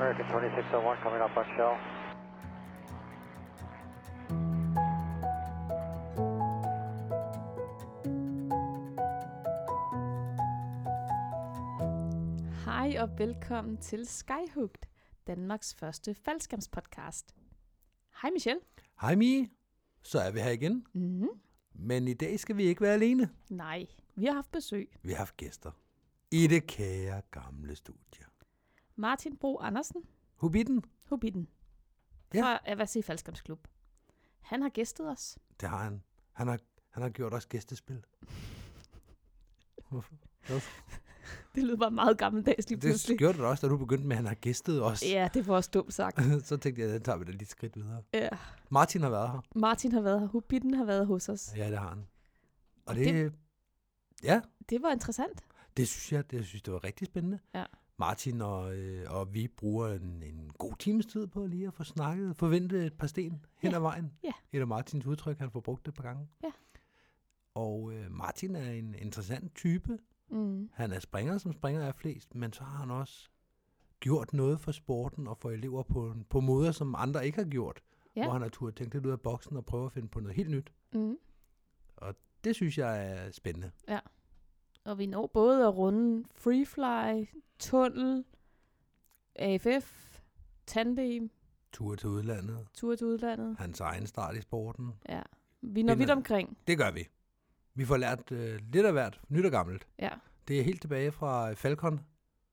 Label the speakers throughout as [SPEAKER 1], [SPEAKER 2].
[SPEAKER 1] American 2601 coming up on shell.
[SPEAKER 2] Hej og velkommen til Skyhooked, Danmarks første faldskærmspodcast. Hej Michelle.
[SPEAKER 3] Hej Mie, så er vi her igen.
[SPEAKER 2] Mm-hmm.
[SPEAKER 3] Men i dag skal vi ikke være alene.
[SPEAKER 2] Nej, vi har haft besøg.
[SPEAKER 3] Vi har haft gæster. I det kære gamle studie.
[SPEAKER 2] Martin Bro Andersen,
[SPEAKER 3] Hobbiten,
[SPEAKER 2] Hobbiten,
[SPEAKER 3] Ja.
[SPEAKER 2] fra Avasi Faldskærmsklub. Han har gæstet os.
[SPEAKER 3] det har han. Han har, han har gjort os gæstespil.
[SPEAKER 2] Det lyder bare meget gammeldags lige
[SPEAKER 3] Det
[SPEAKER 2] pludselig.
[SPEAKER 3] gjorde det også, da du begyndte med, at han har gæstet os.
[SPEAKER 2] Ja, det var også dumt sagt.
[SPEAKER 3] så tænkte jeg, at den tager vi da lige et skridt videre.
[SPEAKER 2] Ja.
[SPEAKER 3] Martin har været her.
[SPEAKER 2] Martin har været her. Hobbiten har været hos os.
[SPEAKER 3] Ja, det har han. Og
[SPEAKER 2] Og
[SPEAKER 3] det,
[SPEAKER 2] det-
[SPEAKER 3] ja,
[SPEAKER 2] Det var interessant.
[SPEAKER 3] det synes jeg, det, jeg synes, det var rigtig spændende.
[SPEAKER 2] Ja.
[SPEAKER 3] Martin og, øh, og vi bruger en, en god times tid på lige at få snakket, forvente et par sten hen
[SPEAKER 2] Ja.
[SPEAKER 3] ad vejen.
[SPEAKER 2] Ja.
[SPEAKER 3] Af Martins udtryk, han får brugt det et par gange.
[SPEAKER 2] Ja.
[SPEAKER 3] Og øh, Martin er en interessant type.
[SPEAKER 2] Mm.
[SPEAKER 3] Han er springer, som springer er flest, men så har han også gjort noget for sporten og for elever på, på måder, som andre ikke har gjort.
[SPEAKER 2] Ja.
[SPEAKER 3] Hvor han har turde tænke lidt ud af boksen og prøve at finde på noget helt nyt.
[SPEAKER 2] Mm.
[SPEAKER 3] Det synes jeg er spændende.
[SPEAKER 2] Og vi når både at runde freefly, tunnel, AFF, tandem,
[SPEAKER 3] Ture til udlandet.
[SPEAKER 2] tur til udlandet.
[SPEAKER 3] Hans egen start i sporten.
[SPEAKER 2] Ja. Vi når vidt omkring.
[SPEAKER 3] Det gør vi. Vi får lært øh, lidt af hvert, nyt og gammelt.
[SPEAKER 2] Ja.
[SPEAKER 3] Det er helt tilbage fra Falcon,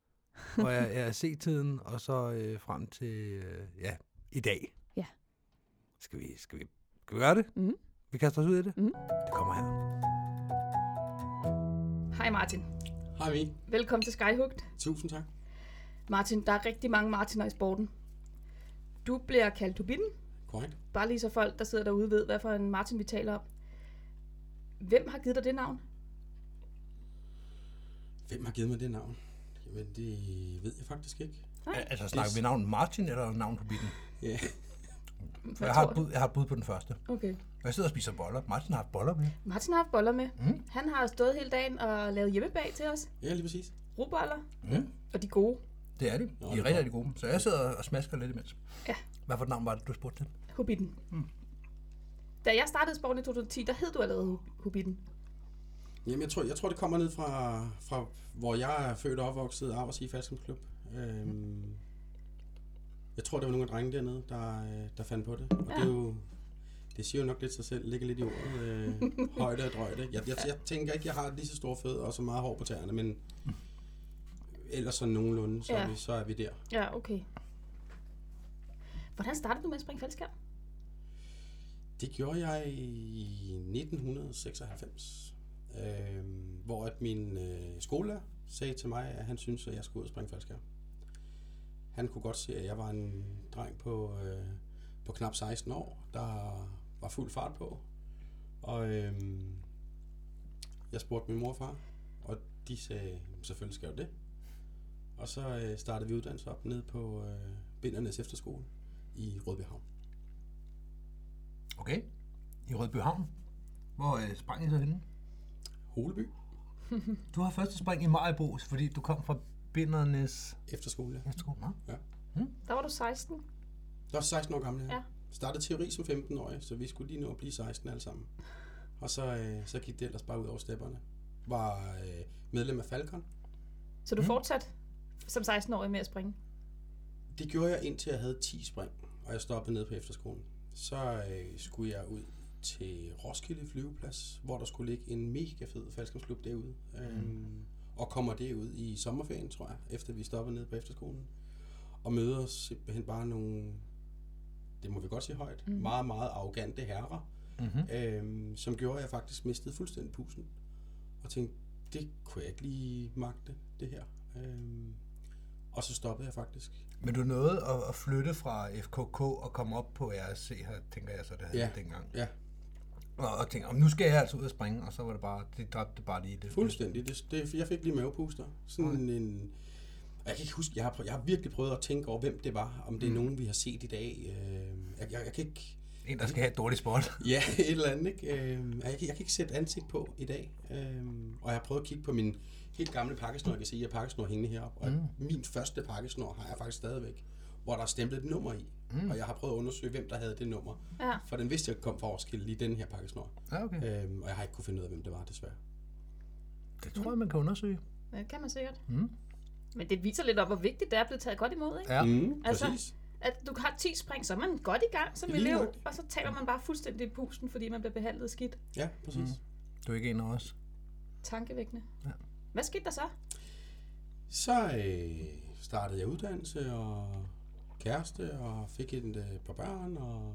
[SPEAKER 3] hvor jeg, jeg er C-tiden, og så øh, frem til, øh, ja, i dag.
[SPEAKER 2] Ja.
[SPEAKER 3] Skal vi, skal vi, skal vi gøre det?
[SPEAKER 2] Mhm.
[SPEAKER 3] Vi kaster os ud i det?
[SPEAKER 2] Mhm.
[SPEAKER 3] Det kommer her.
[SPEAKER 2] Hej Martin.
[SPEAKER 4] Hej Vi.
[SPEAKER 2] Velkommen til Skyhooked.
[SPEAKER 4] Tusind tak.
[SPEAKER 2] Martin, der er rigtig mange Martiner i sporten. Du bliver kaldt Tubitten.
[SPEAKER 4] Korrekt.
[SPEAKER 2] Bare lige så folk, der sidder derude, ved, hvad for en Martin vi taler om. Hvem har givet dig det navn?
[SPEAKER 4] Hvem har givet mig det navn? Jamen, det ved jeg faktisk ikke.
[SPEAKER 2] Nej.
[SPEAKER 3] Altså, snakker vi navn Martin eller navn på bilen?
[SPEAKER 4] Ja.
[SPEAKER 3] Jeg har, et bud, jeg har et bud på den første.
[SPEAKER 2] Okay.
[SPEAKER 3] Jeg sidder og spiser boller. Martin har haft boller med.
[SPEAKER 2] Martin har haft boller med.
[SPEAKER 3] Mm.
[SPEAKER 2] Han har stået hele dagen og lavet hjemmebag til os.
[SPEAKER 4] Ja, lige præcis.
[SPEAKER 2] Rugboller.
[SPEAKER 3] Mm.
[SPEAKER 2] Og de gode.
[SPEAKER 3] Det er de.
[SPEAKER 4] Nå,
[SPEAKER 3] De
[SPEAKER 4] det
[SPEAKER 3] er rigtig, rigtig gode. Så jeg sidder og smasker lidt imens.
[SPEAKER 2] Ja.
[SPEAKER 3] Hvad for et navn var det, du spurgte til?
[SPEAKER 2] Hobbiten. Mm. Da jeg startede sporten i 2010, der hed du allerede Hobbiten.
[SPEAKER 4] Jamen, jeg tror, jeg tror det kommer ned fra, fra hvor jeg er født og opvokset, Arvers i Falskumsklub. Øhm, jeg tror, det var nogle af drengene dernede, der, øh, der fandt på det. Og
[SPEAKER 2] Ja.
[SPEAKER 4] det er jo... Det siger jo nok lidt sig selv, ligger lidt i ordet. Øh, højde og drøjde. Jeg, jeg, jeg tænker ikke, jeg har lige så store fødder og så meget hår på tæerne, men ellers sådan nogenlunde, så,
[SPEAKER 2] Ja.
[SPEAKER 4] er vi, så er vi der.
[SPEAKER 2] Ja, okay. Hvordan startede du med at springe faldskærm?
[SPEAKER 4] Det gjorde jeg i 1996, øh, hvor at min øh, skolelærer sagde til mig, at han syntes, at jeg skulle ud og springe faldskærm. Han kunne godt se, at jeg var en dreng på, øh, på knap 16 år, der var fuld fart på. Og øh, jeg spurgte min mor og far, og de sagde, selvfølgelig skal du det. Og så øh, startede vi uddannelse op ned på øh, Bindernes Efterskole i Rødbyhavn.
[SPEAKER 3] Okay. I Rødby Havn. Hvor øh, sprang I så henne?
[SPEAKER 4] Holeby
[SPEAKER 3] Du har første spring i Majbos, fordi du kom fra Bindernes
[SPEAKER 4] Efterskole, ja.
[SPEAKER 3] efterskole. Nå?
[SPEAKER 2] Der var du 16.
[SPEAKER 4] Der var 16 år gammel, ja.
[SPEAKER 2] Ja.
[SPEAKER 4] Startede teori som 15-årig, så vi skulle lige nå at blive 16 alle sammen. Og så, øh, så gik det ellers bare ud over stepperne. Var øh, medlem af Falcon.
[SPEAKER 2] Så du mm. fortsatte som 16-årig med at springe?
[SPEAKER 4] Det gjorde jeg indtil jeg havde 10 spring, og jeg stoppede ned på efterskolen. Så øh, skulle jeg ud til Roskilde flyveplads, hvor der skulle ligge en mega fed faldskærmsklub derude. Mm. Øhm, og kommer derud i sommerferien, tror jeg, efter vi stoppede ned på efterskolen. Og møder simpelthen bare nogle, det må vi godt sige højt, mm. meget, meget arrogante herrer,
[SPEAKER 3] Mm-hmm.
[SPEAKER 4] øhm, som gjorde, at jeg faktisk mistede fuldstændig pusen. Og tænkte, det kunne jeg ikke lige magte, det her. Øhm, og så stoppede jeg faktisk.
[SPEAKER 3] Men du nåede at, at flytte fra FKK og komme op på RSC her, tænker jeg så, det havde
[SPEAKER 4] ja.
[SPEAKER 3] dengang.
[SPEAKER 4] Ja,
[SPEAKER 3] Og, og tænkte, "Om nu skal jeg altså ud og springe, og så var det bare, det dræbte bare lige det.
[SPEAKER 4] fuldstændig. Det, det, jeg fik lige mavepuster. Sådan en... og Jeg kan ikke huske, jeg har, prøvet, jeg har virkelig prøvet at tænke over, hvem det var. Om det er mm. nogen, vi har set i dag. Øh, Jeg, jeg, jeg, kan ikke,
[SPEAKER 3] En, der skal have et dårligt spot.
[SPEAKER 4] Ja, et eller andet, ikke? Øhm, jeg, kan, jeg kan ikke sætte ansigt på i dag. Øhm, og jeg har prøvet at kigge på min helt gamle pakkesnor. Jeg kan se, at jeg har pakkesnor hængende heroppe. Og mm. min første pakkesnor har jeg faktisk stadigvæk, hvor der er stemplet et nummer i. Mm. Og jeg har prøvet at undersøge, hvem der havde det nummer.
[SPEAKER 2] Ja.
[SPEAKER 4] For den vidste jeg kom fra Roskilde, lige den her pakkesnor.
[SPEAKER 3] Ja, okay.
[SPEAKER 4] Øhm, og jeg har ikke kunne finde ud af, hvem det var, desværre.
[SPEAKER 3] Det tror jeg, man kan undersøge.
[SPEAKER 2] Det kan man sikkert.
[SPEAKER 3] Mm.
[SPEAKER 2] Men det viser lidt op, hvor vigtigt det er blevet taget godt imod, ikke?
[SPEAKER 3] Ja.
[SPEAKER 4] Mm,
[SPEAKER 2] Altså,
[SPEAKER 4] præcis.
[SPEAKER 2] At du har 10 spring, så er man godt i gang som
[SPEAKER 4] Lige
[SPEAKER 2] elev, og så taber man bare fuldstændig i pusten, fordi man bliver behandlet skidt.
[SPEAKER 4] Ja, præcis. Mm.
[SPEAKER 3] Du er ikke en af os.
[SPEAKER 2] Tankevækkende.
[SPEAKER 3] Ja.
[SPEAKER 2] Hvad skete der så?
[SPEAKER 4] Så øh, startede jeg uddannelse og kæreste og fik et øh, par børn og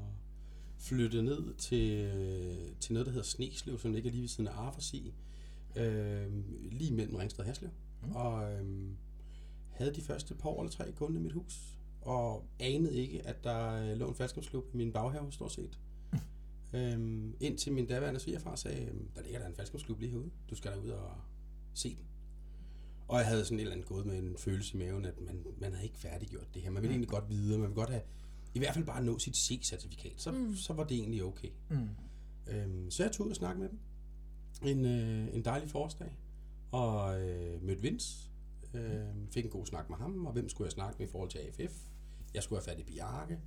[SPEAKER 4] flyttede ned til, øh, til noget, der hedder Sneslev, som ligger lige ved siden af Arfersi, øh, lige mellem Ringsted og Haslev. Mm. Og øh, havde de første par år eller tre gående i mit hus, og anede ikke, at der øh, lå en faldskabsklub i min baghave, stort set. øhm, indtil min daværende svigerfar sagde, der ligger der en faldskabsklub lige herude. Du skal derud og se den. Og jeg havde sådan et eller andet gået med en følelse i maven, at man, man havde ikke færdiggjort det her. Man ville egentlig godt videre, man ville godt have, i hvert fald bare nå sit C-certifikat. Så, mm. så var det egentlig okay.
[SPEAKER 3] Mm.
[SPEAKER 4] Øhm, så jeg tog ud og snakkede med dem. En, øh, en dejlig forårsdag. Og øh, mødte Vince. Øh, fik en god snak med ham. Og hvem skulle jeg snakke med i forhold til AFF? Jeg skulle have fat i Bjarke.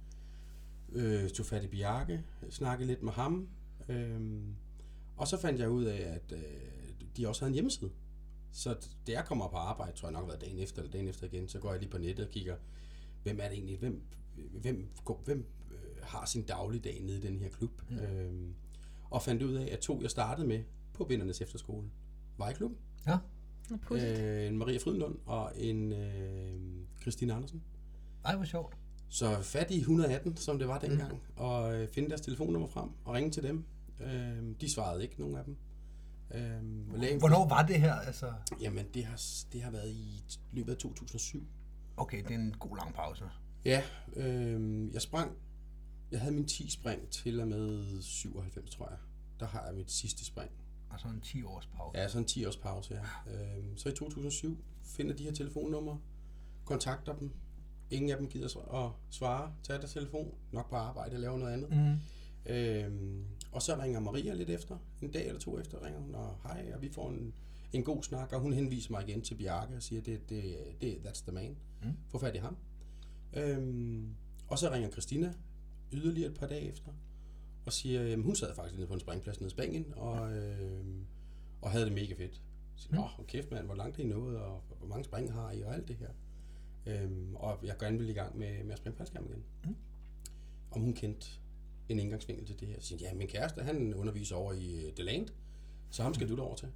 [SPEAKER 4] Øh, tog fat i Bjarke. Snakkede lidt med ham. Øh, og så fandt jeg ud af, at øh, de også havde en hjemmeside. Så da jeg kommer på arbejde, tror jeg nok har været dagen efter eller dagen efter igen, så går jeg lige på nettet og kigger, hvem er det egentlig, hvem, hvem, går- hvem øh, har sin dagligdag nede i den her klub. Mm. Øhm, og fandt ud af, at to, jeg startede med på Vindernes Efterskole, var i klubben.
[SPEAKER 3] Ja.
[SPEAKER 4] Øh, en Maria Frydenlund og en øh, Christine Andersen.
[SPEAKER 3] Ej, hvor sjovt.
[SPEAKER 4] Så fat i 118, som det var dengang, mm. og øh, finde deres telefonnummer frem og ringe til dem. Øh, de svarede ikke, nogen af dem. Øh, og lægen-
[SPEAKER 3] Hvornår var det her? Altså,
[SPEAKER 4] Jamen, det har, det har været i løbet af 2007.
[SPEAKER 3] okay, det er en god lang pause.
[SPEAKER 4] Ja, øh, jeg sprang. Jeg havde min 10 spring til og med 97, tror jeg. Der har jeg mit sidste spring.
[SPEAKER 3] Altså en 10 års pause.
[SPEAKER 4] Ja, så en 10 års pause, ja. Øh, så i 2007 finder de her telefonnumre, kontakter dem. Ingen af dem gider at svare, tage deres telefon, nok på arbejde, lave noget andet.
[SPEAKER 3] Mm.
[SPEAKER 4] Øhm, og så ringer Maria lidt efter, en dag eller to efter ringer hun, og hej, og vi får en, en god snak, og hun henviser mig igen til Bjarke og siger, det, det, det that's the man.
[SPEAKER 3] Mm.
[SPEAKER 4] Få fat i ham. Øhm, og så ringer Christina yderligere et par dage efter, og siger, jamen, hun sad faktisk nede på en springplads nede i Spanien, og, øhm, og havde det mega fedt. Så,
[SPEAKER 3] Mm.
[SPEAKER 4] Nå, mm. kæft mand, hvor langt er I nået, og hvor mange spring har I, og alt det her. Øhm, og jeg gerne ville i gang med, med at springe faldskærm igen.
[SPEAKER 3] Mm.
[SPEAKER 4] Om hun kendte en indgangsvinkel til det her. Jeg, ja, min kæreste, han underviser over i uh, The Land, så ham skal du derover til.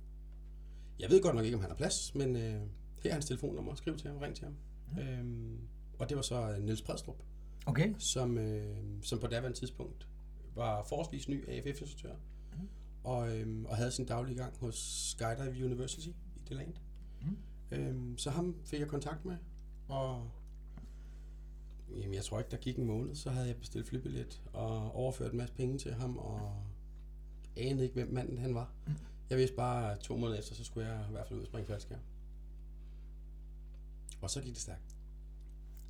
[SPEAKER 4] Jeg ved godt nok ikke, om han har plads, men øh, her er hans telefonnummer. Skriv til ham, ring til ham. Mm. Øhm, og det var så øh, Niels Predstrup,
[SPEAKER 3] Okay.
[SPEAKER 4] som, øh, som på daværende tidspunkt var forholdsvis ny AFF-instruktør, mm. og, øh, og havde sin daglige gang hos Skydive University i The Land.
[SPEAKER 3] Mm.
[SPEAKER 4] Øhm, så ham fik jeg kontakt med, og jamen, jeg tror ikke, der gik en måned, så havde jeg bestilt flybillet og overført en masse penge til ham, og anede ikke, hvem manden han var.
[SPEAKER 3] Mm.
[SPEAKER 4] Jeg vidste bare, at to måneder efter, så skulle jeg i hvert fald ud og springe faldskærm. Og så gik det stærkt.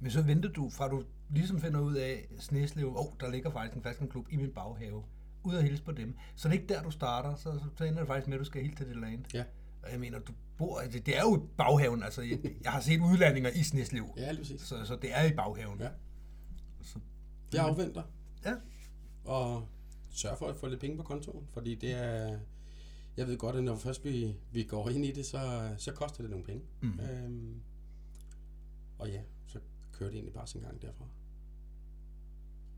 [SPEAKER 3] Men så ventede du, fra du ligesom finder ud af Sneslev, åh, oh, der ligger faktisk en fastklub i min baghave, ud og hilse på dem. Så det er ikke der, du starter, så, så ender det faktisk med, at du skal helt til det land.
[SPEAKER 4] Ja.
[SPEAKER 3] Og jeg mener, du bor, altså, det er jo baghaven, altså jeg, jeg har set udlandinger i Sneslev,
[SPEAKER 4] Ja, lige præcis.
[SPEAKER 3] så, så det er i baghaven.
[SPEAKER 4] Ja.
[SPEAKER 3] Så,
[SPEAKER 4] Jeg afventer
[SPEAKER 3] ja.
[SPEAKER 4] og sørger for at få lidt penge på kontoen, fordi det er... Jeg ved godt, at når først vi, vi går ind i det, så, så koster det nogle penge.
[SPEAKER 3] Mm.
[SPEAKER 4] Øhm, og ja, så kører det egentlig bare sin gang derfra.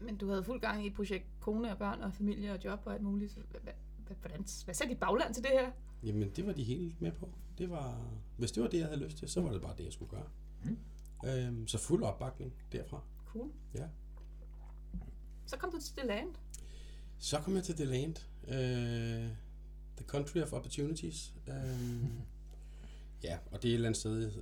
[SPEAKER 2] Men du havde fuld gang i projekt kone og børn og familie og job og alt muligt. Så hvad, hvad, hvordan, hvad sagde dit bagland til det her?
[SPEAKER 4] Jamen, det var de helt med på. Det var, hvis det var det, jeg havde lyst til, så var det bare det, jeg skulle gøre.
[SPEAKER 3] Mm.
[SPEAKER 4] Øhm, så fuld opbakning derfra.
[SPEAKER 2] Cool.
[SPEAKER 4] Ja.
[SPEAKER 2] Så kom du til det land.
[SPEAKER 4] Så kom jeg til The Land. Øh, the Country of Opportunities. Øh, ja, og det er et eller andet sted.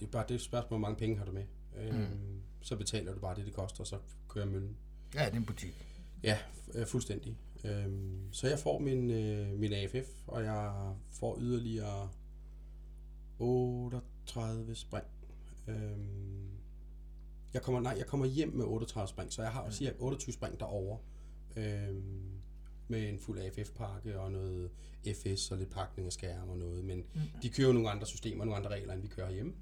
[SPEAKER 4] Det er bare det et spørgsmål, hvor mange penge har du med. Øh,
[SPEAKER 3] Mm.
[SPEAKER 4] Så betaler du bare det, det koster, og så kører møllen.
[SPEAKER 3] ja, det er en butik.
[SPEAKER 4] Ja, øh, fuldstændig. Øhm, så jeg får min, øh, min AFF, og jeg får yderligere 38 spring. Øhm, jeg kommer, nej, jeg kommer hjem med 38 spring, så jeg har cirka 28 spring derovre Øhm, med en fuld AFF-pakke og noget FS og lidt pakning af skærm og noget. Men mm. de kører jo nogle andre systemer, nogle andre regler, end vi kører hjemme.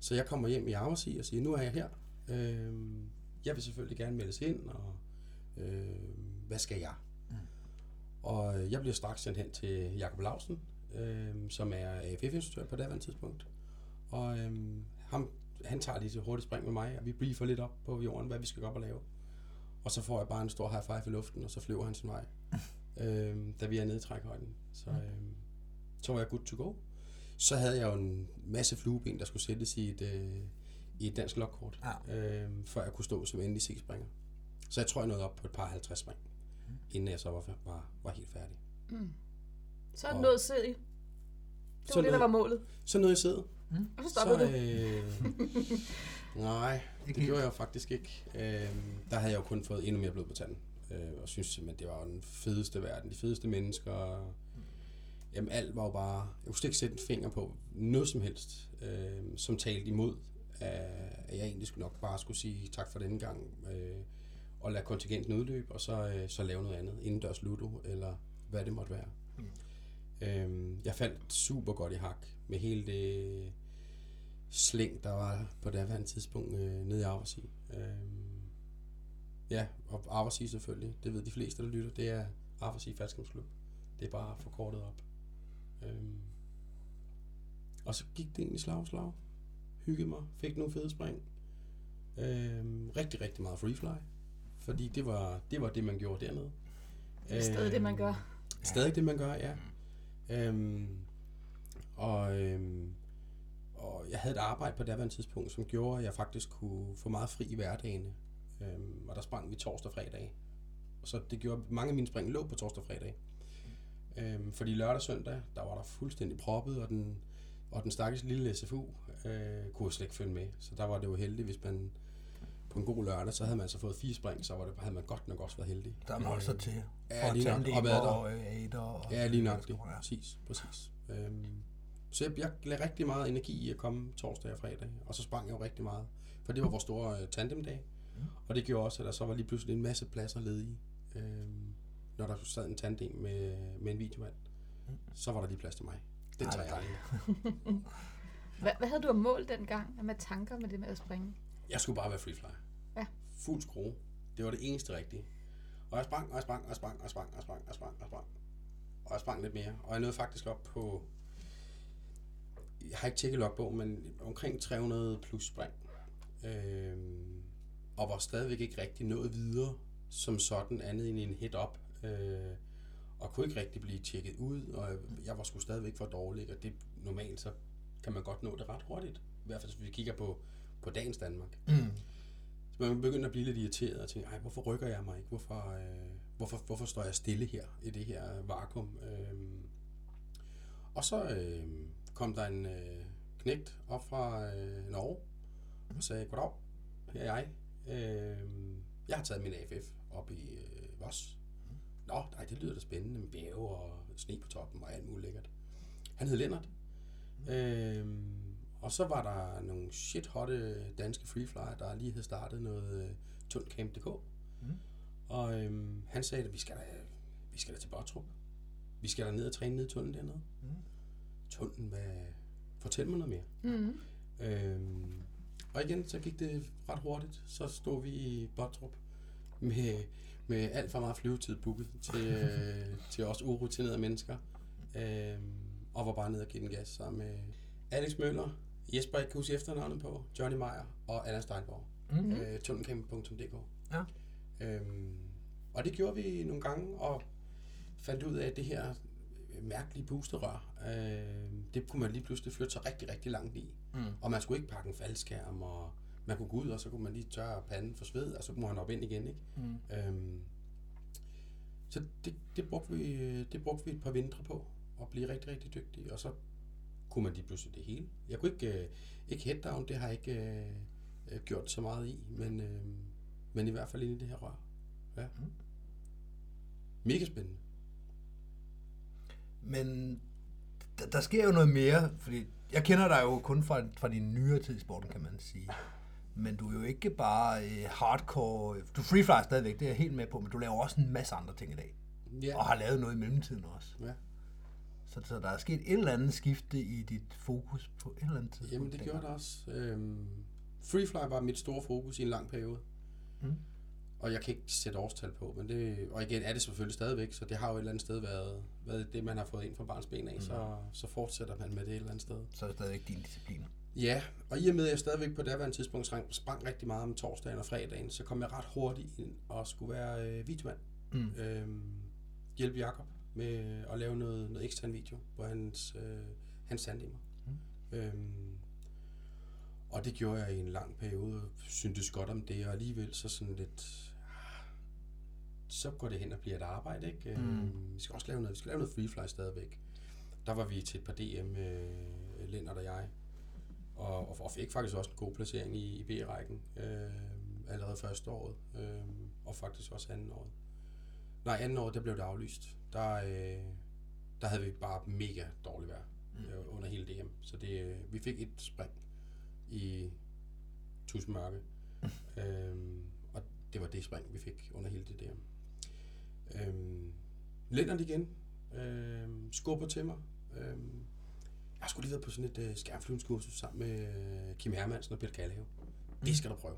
[SPEAKER 4] Så jeg kommer hjem i Aarhus og siger, nu er jeg her. Øhm, jeg vil selvfølgelig gerne meldes ind, og øh, hvad skal jeg? Og øh, jeg bliver straks sendt hen til Jakob Lausen, øh, som er AFF-instruktør på daværende tidspunkt. Og øh, ham, han tager lige til hurtigt spring med mig, og vi briefer lidt op på jorden, hvad vi skal gå op og lave. Og så får jeg bare en stor high five i luften, og så flyver han sin vej, øh, da vi er nede i trækhøjden. Så, øh, så var jeg good to go. Så havde jeg jo en masse flueben, der skulle sættes i et, øh, i et dansk lokkort, ja. øh, før jeg kunne stå som endelig C-springer. Så jeg tror, jeg nåede op på et par 50 spring, mm. inden jeg så var, var, var helt færdig.
[SPEAKER 2] Mm. Så er det noget sæd i. Det var så det, der var målet.
[SPEAKER 4] Så nåede jeg sæde.
[SPEAKER 2] Mm. Og så stoppede så,
[SPEAKER 4] øh, Nej, det gjorde jeg faktisk ikke. Øh, der havde jeg jo kun fået endnu mere blod på tanden. Øh, og synes simpelthen, det var den fedeste verden. De fedeste mennesker. Jamen alt var jo bare... Jeg kunne ikke sætte en finger på noget som helst, øh, som talte imod, at jeg egentlig skulle nok bare skulle sige tak for denne gang. Øh, og lade kontingenten udløbe, og så, øh, så lave noget andet. Indendørs ludo, eller hvad det måtte være. Mm. Øh, jeg faldt super godt i hak med hele det slæng, der var på det her tidspunkt øh, nede i Aversi. Øh, ja, og Aversi selvfølgelig, det ved de fleste, der lytter, det er Aversi Faldskabsklub. Det er bare forkortet op. Øh, og så gik det egentlig slag slag. Hyggede mig, fik nogle fede spring. Øh, rigtig, rigtig meget freefly. Fordi det var, det var det, man gjorde dernede.
[SPEAKER 2] Det er stadig øh, det, man gør.
[SPEAKER 4] Stadig det, man gør, ja. Øhm, og øhm, og jeg havde et arbejde på det her tidspunkt, som gjorde, at jeg faktisk kunne få meget fri i hverdagene. Øhm, og der sprang vi torsdag og fredag. Så det gjorde, mange af mine spring lå på torsdag og fredag. Øhm, fordi lørdag og søndag, der var der fuldstændig proppet, og den, og den stakkels lille SFU øh, kunne slet ikke følge med. Så der var det jo heldigt, hvis man på en god lørdag, så havde man så fået fire spring, så var det, havde man godt nok også været heldig.
[SPEAKER 3] Der er man også til.
[SPEAKER 4] Ja, lige nok. Og, og, og, og, ja, lige nok. Det. Præcis, præcis. Øhm, så jeg, jeg lagde rigtig meget energi i at komme torsdag og fredag, og så sprang jeg jo rigtig meget. For det var vores store uh, tandemdag, mm. og det gjorde også, at der så var lige pludselig en masse pladser ledige. Øhm, når der sad en tandem med, med en videomand, mm. så var der lige plads til mig. Det tager jeg
[SPEAKER 2] hvad, hvad havde du af mål dengang med tanker med det med at springe?
[SPEAKER 4] Jeg skulle bare være freefly. Fuld skrue. Det var det eneste rigtige. Og jeg sprang, og jeg sprang, og jeg sprang, og jeg sprang, og jeg sprang, og jeg sprang, og jeg sprang. Og jeg sprang lidt mere. Og jeg nåede faktisk op på jeg har ikke tjekket logbog, men omkring 300 plus spring. Øh, og var stadigvæk ikke rigtig nået videre som sådan, andet end en hit-up. Øh, og kunne ikke rigtig blive tjekket ud, og jeg var sgu stadigvæk for dårlig, og det normalt så kan man godt nå det ret hurtigt. I hvert fald, hvis vi kigger på, på dagens Danmark. Mm. Så man begynder at blive lidt irriteret og tænke, ej, hvorfor rykker jeg mig ikke? Hvorfor, øh, hvorfor, hvorfor står jeg stille her i det her øh, vakuum? Øh, og så øh, kom der en øh, knægt op fra øh, Norge og sagde, goddag, her er jeg. Øh, jeg har taget min AFF op i øh, Voss. Nå, nej, det lyder da spændende med bjerge og sne på toppen og alt muligt lækkert. Han hed Lennart. Øh, og så var der nogle shit hotte danske freeflyer, der lige havde startet noget øh, tunnelcamp.dk. Mm. Og øhm, han sagde, at vi skal da, vi skal da til Bottrup. Vi skal da ned og træne ned i tunnelen dernede. Mm tunnelen, hvad... Fortæl mig noget mere. Mm. Øhm, og igen, så gik det ret hurtigt. Så stod vi i Bottrup med, med alt for meget flyvetid booket til, øh, til os urutinerede mennesker. Øhm, og var bare nede og give den gas sammen med Alex Møller, Jesper, jeg kan huske efternavnet på, Johnny Meyer og Anna Steinborg. Mm-hmm. Øh, tunnelcamp.dk ja. øhm, Og det gjorde vi nogle gange, og fandt ud af, at det her mærkelige pusterør. Øh, det kunne man lige pludselig flytte sig rigtig, rigtig langt i. Mm. Og man skulle ikke pakke en faldskærm, og man kunne gå ud, og så kunne man lige tørre panden for sved, og så kunne man op ind igen. Ikke? Mm. Øhm, så det, det, brugte vi, det brugte vi et par vintre på, at blive rigtig, rigtig dygtige, og så kunne man lige pludselig det hele. Jeg kunne ikke, øh, ikke head down, det har jeg ikke øh, gjort så meget i, men, øh, men i hvert fald ind i det her rør. Ja. Mm. Mega spændende.
[SPEAKER 3] Men der, der sker jo noget mere, fordi jeg kender dig jo kun fra, fra din nyere tid i sporten, kan man sige. Men du er jo ikke bare øh, hardcore... Du freefly stadigvæk, det er jeg helt med på, men du laver også en masse andre ting i dag.
[SPEAKER 4] Ja.
[SPEAKER 3] Og har lavet noget i mellemtiden også.
[SPEAKER 4] ja.
[SPEAKER 3] Så, så der er sket et eller andet skifte i dit fokus på et eller andet tidspunkt.
[SPEAKER 4] Jamen, det gjorde det også. Øhm, Freefly var mit store fokus i en lang periode.
[SPEAKER 3] Mm.
[SPEAKER 4] Og jeg kan ikke sætte årstal på, men det, og igen er det selvfølgelig stadigvæk, så det har jo et eller andet sted været, været det, man har fået ind fra barns ben af, mm. så, så fortsætter man med det et eller andet sted.
[SPEAKER 3] Så er det stadigvæk din disciplin.
[SPEAKER 4] Ja, og i og med, at jeg stadigvæk på daværende tidspunkt sprang, sprang rigtig meget om torsdagen og fredagen, så kom jeg ret hurtigt ind og skulle være øh, videomand.
[SPEAKER 3] Mm.
[SPEAKER 4] Øhm, hjælpe Jakob med at lave noget, noget ekstern video på hans, øh, hans sandemmer. Mm. Øhm, og det gjorde jeg i en lang periode, og syntes godt om det, og alligevel så sådan lidt, ah, så går det hen og bliver et arbejde, ikke?
[SPEAKER 3] Mm.
[SPEAKER 4] Øhm, vi skal også lave noget, vi skal lave noget freefly stadigvæk. Der var vi til et par DM, øh, Lennart og jeg, og, og, og fik faktisk også en god placering i, i B-rækken øh, allerede første året, øh, og faktisk også anden året. Nej, anden år, der blev det aflyst. Der, øh, der havde vi bare mega dårligt vejr mm. under hele DM. Så det, øh, vi fik et spring i tusmørke. øhm, og det var det spring, vi fik under hele det DM. Øhm, Lennart igen. Øhm, skubber til mig. Øhm, jeg skulle lige været på sådan et øh, skærmflyvningskursus sammen med øh, Kim Hermansen og Peter Kallehave. Det skal du prøve.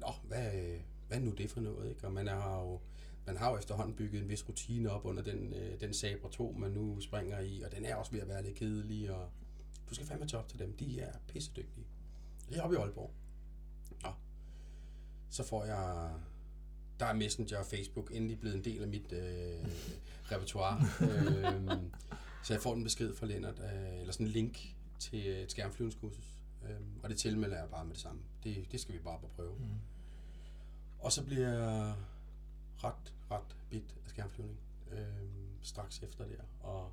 [SPEAKER 4] Nå, hvad, øh, hvad er nu det for noget? Ikke? Og man har jo man har jo efterhånden bygget en vis rutine op under den, øh, den Sabre 2, man nu springer i, og den er også ved at være lidt kedelig, og du skal fandme tage op til dem. De er pissedygtige. Jeg er oppe i Aalborg. Nå. Så får jeg... Der er Messenger og Facebook endelig blevet en del af mit øh, repertoire. øhm, så jeg får en besked fra Lennart, øh, eller sådan en link til et skærmflyvningskursus. Øhm, og det tilmelder jeg bare med det samme. Det, det skal vi bare prøve. Mm. Og så bliver jeg ret, ret bit af skærmflyvning øhm, straks efter der. Og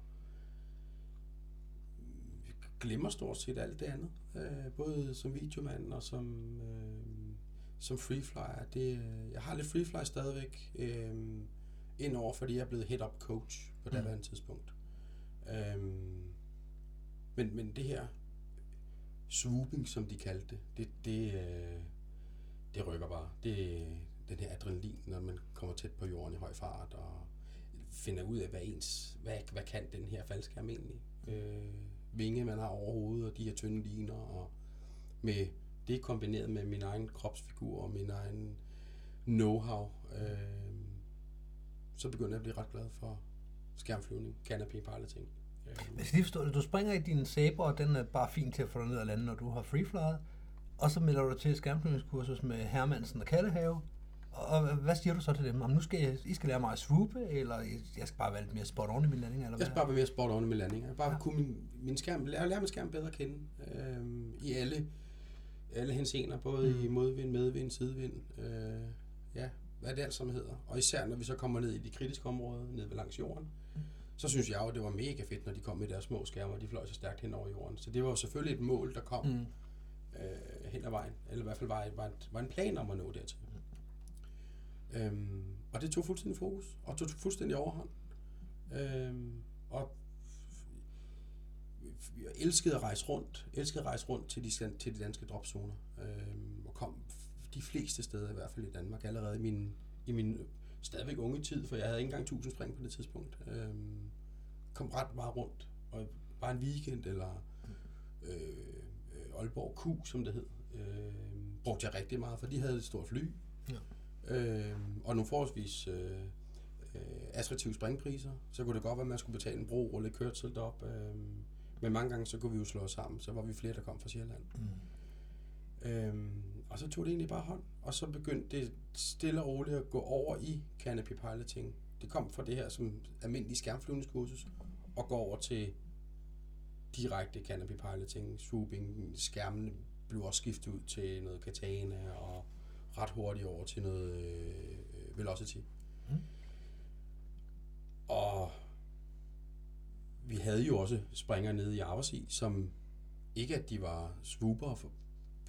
[SPEAKER 4] glemmer stort set alt det andet. Øh, både som videomand og som, øh, som freeflyer. Det, øh, jeg har lidt freefly stadigvæk øh, indover, fordi jeg er blevet head-up coach på det mm. tidspunkt. Øh, men, men det her swooping, som de kaldte det, det, det, øh, det rykker bare. Det, den her adrenalin, når man kommer tæt på jorden i høj fart, og finder ud af, hvad ens, hvad, hvad kan den her faldskærm egentlig? Øh, vinge, man har over hovedet, og de her tynde liner, og med det kombineret med min egen kropsfigur og min egen know-how, øh, så begynder jeg at blive ret glad for skærmflyvning, canopy piloting. Øh,
[SPEAKER 3] Jeg skal lige forstå det. Du springer i din saber, og den er bare fint til at få dig ned og lande, når du har freeflyet. Og så melder du dig til skærmflyvningskursus med Hermansen og Kallehave. Og hvad siger du så til dem? Om nu skal jeg, I skal lære mig at swoope, eller jeg skal bare være lidt mere spot on i min landing? Eller
[SPEAKER 4] Jeg
[SPEAKER 3] hvad?
[SPEAKER 4] skal bare være mere spot on i min landing. Jeg bare
[SPEAKER 3] Ja.
[SPEAKER 4] kunne min, min skærm, lære, lære min skærm bedre at kende. Øh, I alle, alle henseender, både mm. i modvind, medvind, sidevind. Øh, ja, hvad det alt sammen hedder. Og især når vi så kommer ned i de kritiske områder, ned ved langs jorden, så synes jeg jo, at det var mega fedt, når de kom med deres små skærme, og de fløj så stærkt hen over jorden. Så det var jo selvfølgelig et mål, der kom mm. øh, hen ad vejen. Eller i hvert fald var, var, var en plan om at nå dertil. Øhm, og det tog fuldstændig fokus, og tog fuldstændig overhånd. Øhm, og jeg elskede at rejse rundt, elskede at rejse rundt til de, til de danske dropzoner, øhm, og kom de fleste steder, i hvert fald i Danmark, allerede i min, i min stadigvæk unge tid, for jeg havde ikke engang 1000 spring på det tidspunkt. Øhm, kom ret meget rundt, og bare en weekend, eller øh, øh, Aalborg Q, som det hed, øh, brugte jeg rigtig meget, for de havde et stort fly,
[SPEAKER 3] Ja
[SPEAKER 4] øh, og nogle forholdsvis øh, øh, attraktive springpriser. Så kunne det godt være, at man skulle betale en bro og lidt kørsel derop. Øh, men mange gange, så kunne vi jo slå os sammen. Så var vi flere, der kom fra Sjælland. Mm. Øh, og så tog det egentlig bare hånd. Og så begyndte det stille og roligt at gå over i canopy piloting. Det kom fra det her som almindelig skærmflyvningskursus, og går over til direkte canopy piloting, swooping, skærmene blev også skiftet ud til noget katana og ret hurtigt over til noget øh, velocity. Mm. Og vi havde jo også springer nede i Aversi, som ikke at de var swooper for,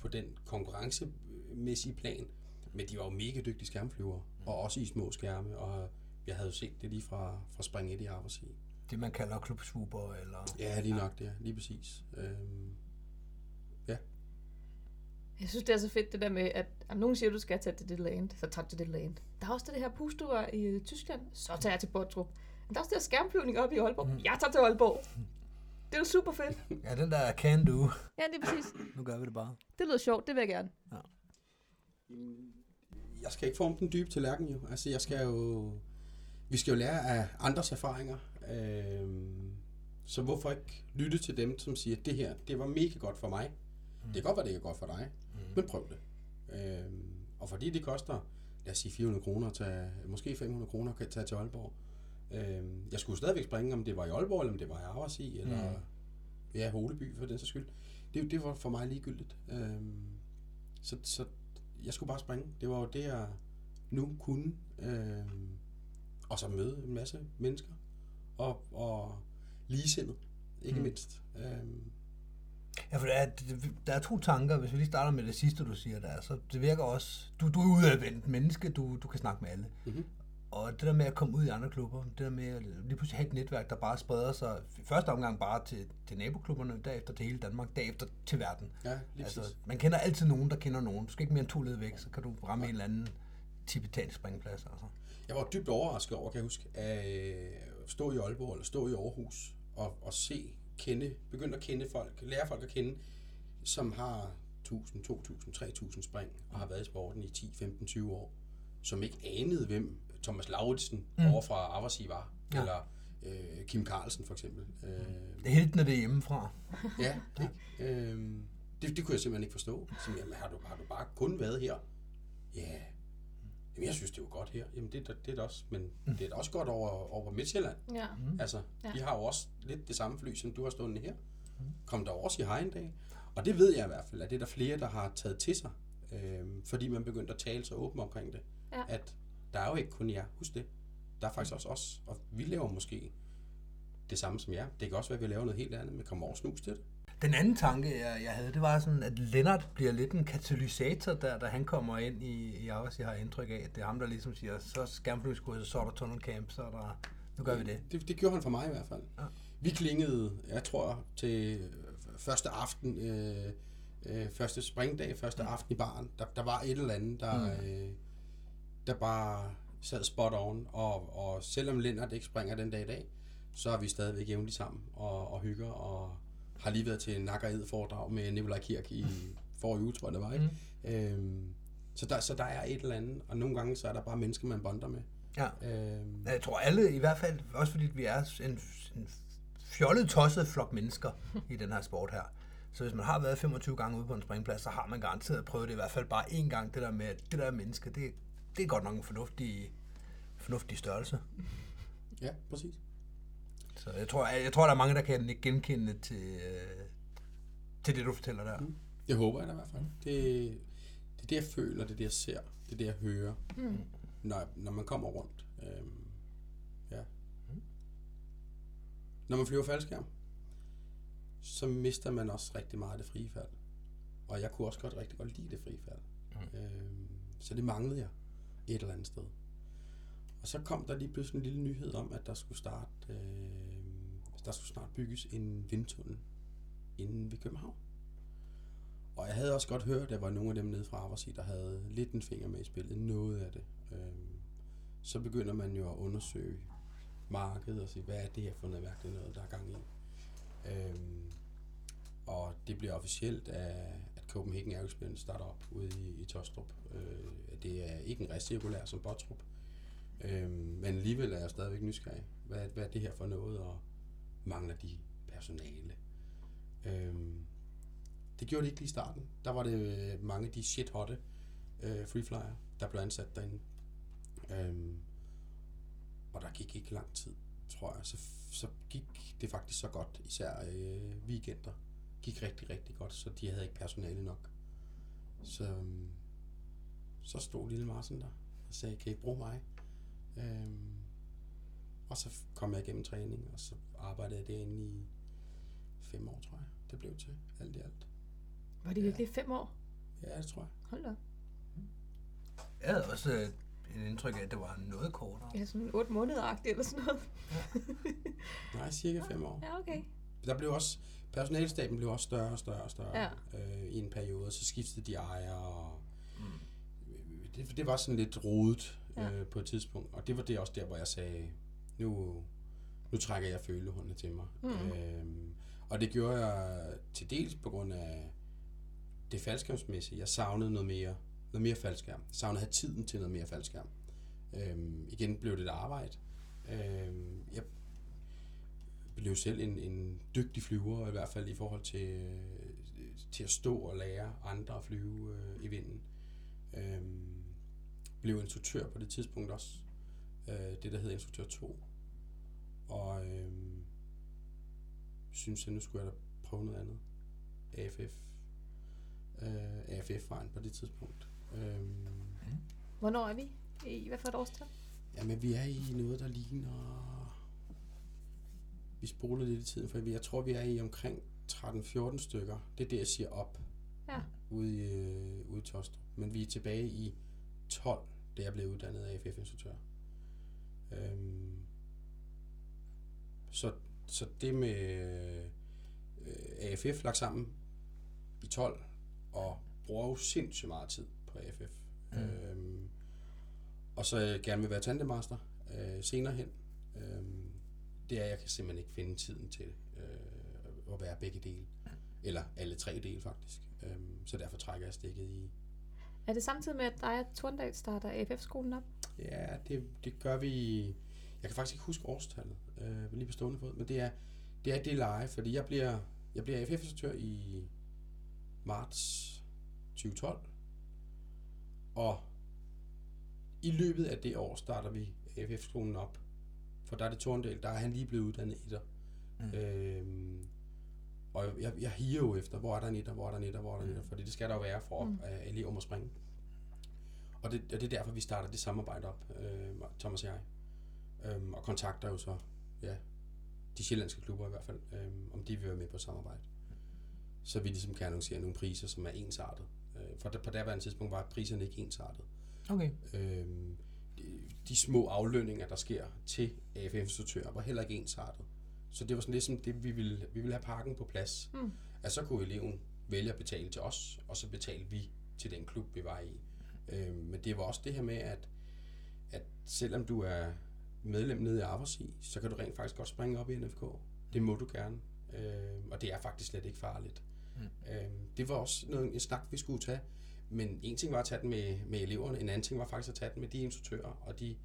[SPEAKER 4] på den konkurrencemæssige plan, men de var jo mega dygtige skærmflyvere, mm. og også i små skærme, og jeg havde jo set det lige fra, fra spring 1 i Aversi.
[SPEAKER 3] Det man kalder klubswooper, eller...
[SPEAKER 4] Ja, lige nok det, lige præcis. Øhm.
[SPEAKER 2] Jeg synes, det er så fedt det der med, at om nogen siger, at du skal tage til det land, så tager du til det land. Der er også det her pustuer i øh, Tyskland, så tager jeg til Bottrup. Men der er også det her skærmflyvning op i Aalborg. Jeg tager til Aalborg. Det er jo super fedt.
[SPEAKER 3] Ja, den der can do.
[SPEAKER 2] Ja, det er præcis.
[SPEAKER 3] Nu gør vi det bare.
[SPEAKER 2] Det lyder sjovt, det vil jeg gerne.
[SPEAKER 4] Jeg skal ikke forme den dybe tallerken jo. Altså, jeg skal jo... Vi skal jo lære af andres erfaringer. Øhm, så hvorfor ikke lytte til dem, som siger, at det her, det var mega godt for mig. Mm. Det kan godt være, det ikke er godt for dig, mm. men prøv det. Øhm, og fordi det koster, lad os sige 400 kroner, tage, måske 500 kroner kan tage til Aalborg. Øhm, jeg skulle stadigvæk springe, om det var i Aalborg, eller om det var i Aarhus eller mm. ja, Holeby for den sags skyld. Det, det var for mig ligegyldigt. Øhm, så, så jeg skulle bare springe. Det var jo det, jeg nu kunne. Øhm, og så møde en masse mennesker. Og, og ligesindet, ikke mm. mindst. Øhm,
[SPEAKER 3] Ja, for der er, der er to tanker, hvis vi lige starter med det sidste, du siger der. Så det virker også, du, du er udadvendt menneske, du, du kan snakke med alle.
[SPEAKER 4] mm-hmm.
[SPEAKER 3] Og det der med at komme ud i andre klubber, det der med at lige pludselig have et netværk, der bare spreder sig, i første omgang bare til, til naboklubberne, derefter til hele Danmark, derefter til verden.
[SPEAKER 4] Ja, lige
[SPEAKER 3] altså,
[SPEAKER 4] præcis.
[SPEAKER 3] man kender altid nogen, der kender nogen. Du skal ikke mere end to led væk, så kan du ramme en eller anden tibetansk springplads. Altså.
[SPEAKER 4] Jeg var dybt overrasket over, kan jeg huske, at stå i Aalborg eller stå i Aarhus og, og se, kende, begynde at kende folk, lære folk at kende, som har 1000, 2000, 3000 spring og har været i sporten i 10, 15, 20 år, som ikke anede, hvem Thomas Lauritsen mm. over fra Aversi var,
[SPEAKER 3] Ja.
[SPEAKER 4] eller øh, Kim Carlsen for eksempel. Øh,
[SPEAKER 3] Det er heltene det er hjemmefra.
[SPEAKER 4] ja, ikke? Øhm, det, det kunne jeg simpelthen ikke forstå. Så, jamen, har, du, har du bare kun været her? Ja. Jamen, jeg synes, det var godt her. Jamen, det, da- det er det også. Men det er da også godt over, over Midtjylland.
[SPEAKER 2] Ja.
[SPEAKER 3] Mm.
[SPEAKER 4] Altså,
[SPEAKER 2] Ja.
[SPEAKER 4] de har jo også lidt det samme fly, som du har stående her. Kom der også i hej en dag. Og det ved jeg i hvert fald, at det er der flere, der har taget til sig. Øhm, fordi man begyndte at tale så åbent omkring det.
[SPEAKER 2] Ja.
[SPEAKER 4] At der er jo ikke kun jer. Husk det. Der er faktisk også os. Og vi laver måske det samme som jer. Det kan også være, at vi laver noget helt andet, men kommer over snus til det.
[SPEAKER 3] Den anden tanke, jeg, jeg havde, det var sådan, at Lennart bliver lidt en katalysator, der, da han kommer ind i, i Aarhus. Jeg har indtryk af, at det er ham, der ligesom siger, så skærmflyvningskurset, så er der tunnel camp, så er der... Nu gør vi det.
[SPEAKER 4] Det, det gjorde han for mig i hvert fald.
[SPEAKER 3] Ja.
[SPEAKER 4] Vi klingede, jeg tror, til første aften, øh, øh, første springdag, første aften i baren. Der, der var et eller andet, der,
[SPEAKER 3] Mm.
[SPEAKER 4] øh, der bare sad spot on. Og, og selvom Lennart ikke springer den dag i dag, så er vi stadigvæk jævnligt sammen og, og hygger. Og har lige været til en nakker ed foredrag med Nikolaj Kirk i forrige uge, tror jeg det var. Ikke? Mm. Øhm, så, der, så der er et eller andet, og nogle gange så er der bare mennesker, man bonder med.
[SPEAKER 3] Ja.
[SPEAKER 4] Øhm,
[SPEAKER 3] Jeg tror alle, i hvert fald, også fordi vi er en, en fjollet, tosset flok mennesker i den her sport her. Så hvis man har været 25 gange ude på en springplads, så har man garanteret prøvet det i hvert fald bare én gang, det der med, at det der menneske, det, det er godt nok en fornuftig, fornuftig størrelse.
[SPEAKER 4] ja, præcis.
[SPEAKER 3] Så jeg tror, jeg, jeg tror, der er mange, der kan ikke genkende til, øh, til det, du fortæller der.
[SPEAKER 4] Mm. Det håber jeg da i hvert fald. Det, det er det, jeg føler, det er det, jeg ser, det er det, jeg hører,
[SPEAKER 2] Mm.
[SPEAKER 4] når, når man kommer rundt. Øhm, ja. Når man flyver faldskærm, så mister man også rigtig meget af det frie fald. Og jeg kunne også godt rigtig godt lide det frie fald. Mm. Øhm, så det manglede jeg et eller andet sted. Og så kom der lige pludselig en lille nyhed om, at der skulle starte, øh, der skulle snart bygges en vindtunnel inden ved København. Og jeg havde også godt hørt, at der var nogle af dem nede fra Aversi, der havde lidt en finger med i spillet, noget af det. Øhm, så begynder man jo at undersøge markedet og sige, hvad er det her for noget mærkeligt noget, der er gang i. Øhm, og det bliver officielt, at, at Copenhagen Aerospace starter op ude i, i Tostrup. Øh, det er ikke en recirkulær som Bottrup. øh, men alligevel er jeg stadigvæk nysgerrig. Hvad, hvad er det her for noget, og mangler de personale? Øhm, det gjorde det ikke lige i starten. Der var det øh, mange af de shit-hotte øh, freeflyer, der blev ansat derinde. Øhm, og der gik ikke lang tid, tror jeg. Så, så gik det faktisk så godt, især øh, weekender. Gik rigtig, rigtig godt, så de havde ikke personale nok. Så, øhm, så stod lille Marsen der og sagde, kan I bruge mig? Øhm, og så kom jeg igennem træning, og så arbejdede jeg derinde i fem år, tror jeg. Det blev til alt i alt.
[SPEAKER 2] Var det virkelig fem år?
[SPEAKER 4] Ja, det tror jeg.
[SPEAKER 2] Hold da. op.
[SPEAKER 3] Jeg havde også øh, en indtryk af, at det var noget kortere.
[SPEAKER 2] Ja, sådan otte måneder eller sådan noget.
[SPEAKER 4] Nej, cirka fem år.
[SPEAKER 2] Ja, okay.
[SPEAKER 4] der blev også, personalstaben blev også større og større og større
[SPEAKER 2] Ja.
[SPEAKER 4] øh, i en periode, så skiftede de ejere, og det, det var sådan lidt rodet
[SPEAKER 2] Ja.
[SPEAKER 4] øh, på et tidspunkt, og det var det også der, hvor jeg sagde, nu, nu trækker jeg følehornene til mig.
[SPEAKER 2] Mm.
[SPEAKER 4] Øhm, og det gjorde jeg til dels på grund af det faldskærmsmæssige. Jeg savnede noget mere, noget mere faldskærm. Jeg savnede at have tiden til noget mere faldskærm. Øhm, igen blev det et arbejde. Øhm, jeg blev selv en, en dygtig flyver, i hvert fald i forhold til, til at stå og lære andre at flyve øh, i vinden. Øhm, blev instruktør på det tidspunkt også. Øh, det, der hedder instruktør 2. Og øhm, synes jeg, nu skulle jeg da prøve noget andet. AFF. Øh, AFF-vejen på det tidspunkt. Øhm,
[SPEAKER 2] Hvornår er vi? I hvad for et årstal?
[SPEAKER 4] Jamen, vi er i noget, der ligner... Vi spoler lidt i tiden, for jeg tror, vi er i omkring 13-14 stykker. Det er det, jeg siger op
[SPEAKER 2] Ja.
[SPEAKER 4] ude i, øh, ude i Tostrup. Men vi er tilbage i 12, da jeg blev uddannet af AFF-instruktør. Øhm, så, så det med øh, AFF lagt sammen i 12, og bruger jo sindssygt meget tid på AFF. Mm. Øhm, og så jeg gerne vil være tandemaster øh, senere hen. Øhm, det er, at jeg kan simpelthen ikke finde tiden til øh, at være begge dele. Eller alle tre dele, faktisk. Øhm, så derfor trækker jeg stikket i.
[SPEAKER 2] Er det samtidig med, at dig og Torndal starter AFF-skolen op?
[SPEAKER 4] Ja, det, det gør vi... Jeg kan faktisk ikke huske årstallet øh, lige på stående fod, men det er det, er det leje, fordi jeg bliver, jeg bliver AFF-instruktør i marts 2012, og i løbet af det år starter vi AFF-skolen op, for der er det Torndal, der er han lige blevet uddannet etter. Mm. Øhm, og jeg, jeg higer jo efter, hvor er der en etter, hvor er der en etter, hvor er der en etter, fordi det skal der jo være for,
[SPEAKER 2] Mm.
[SPEAKER 4] mm. at elever må springe. Og det, og det er derfor, vi starter det samarbejde op, øh, Thomas og jeg. Øhm, og kontakter jo så, ja, de sjællandske klubber i hvert fald, øhm, om de vil være med på samarbejde. Så vi ligesom kan annoncere nogle priser, som er ensartet. Øh, for der, på daværende tidspunkt var priserne ikke ensartet.
[SPEAKER 3] Okay.
[SPEAKER 4] Øhm, de, de små aflønninger, der sker til AFF-instruktører, var heller ikke ensartet. Så det var sådan ligesom det, vi ville, vi ville have pakken på plads.
[SPEAKER 2] Mm.
[SPEAKER 4] At så kunne eleven vælge at betale til os, og så betalte vi til den klub, vi var i. Øhm, men det var også det her med, at, at selvom du er medlem nede i Aversi, så kan du rent faktisk godt springe op i NFK. Det må du gerne. Øhm, og det er faktisk slet ikke farligt. Mm. Øhm, det var også noget, en snak, vi skulle tage. Men en ting var at tage den med, med eleverne, en anden ting var faktisk at tage den med de instruktører og de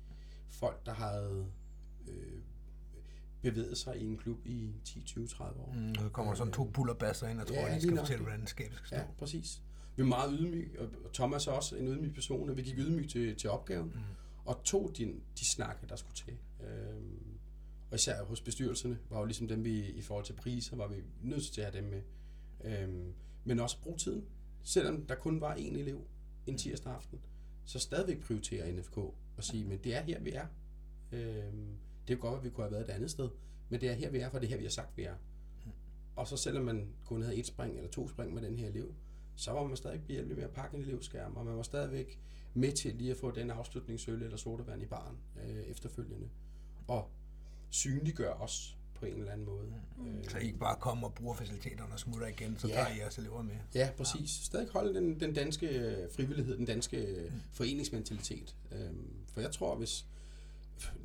[SPEAKER 4] folk, der havde øh, bevæget sig i en klub i 10, 20, 30 år.
[SPEAKER 3] Mm, så kommer der sådan to bullerbasser ind og tror,
[SPEAKER 4] Ja,
[SPEAKER 3] de skal fortælle, hvordan skabet skal stå.
[SPEAKER 4] Ja, præcis. Vi er meget ydmyge, og Thomas er også en ydmyg person, og vi gik ydmyg til, til opgaven, mm. og tog de, de snakke, der skulle til. Øhm, og især hos bestyrelserne var jo ligesom dem, vi i forhold til priser, var vi nødt til at have dem med. Øhm, men også bruge tiden. Selvom der kun var én elev en tirsdag aften, så stadigvæk prioritere NFK og sige, men det er her, vi er. Øhm, det er godt, at vi kunne have været et andet sted, men det er her, vi er, for det er her, vi har sagt, vi er. Og så selvom man kun havde et spring eller to spring med den her elev, så var man stadig behjælpelig med at pakke en elevskærm, og man var stadigvæk med til lige at få den afslutningsøl eller sodavand i baren øh, efterfølgende. Og synliggøre os på en eller anden måde. Øh,
[SPEAKER 3] Så I ikke bare kommer og bruger faciliteterne og smutter igen, så
[SPEAKER 4] Ja.
[SPEAKER 3] tager I jeres elever med.
[SPEAKER 4] Ja, præcis. Stadig holde den, den danske øh, frivillighed, den danske øh, foreningsmentalitet. Øhm, for jeg tror, hvis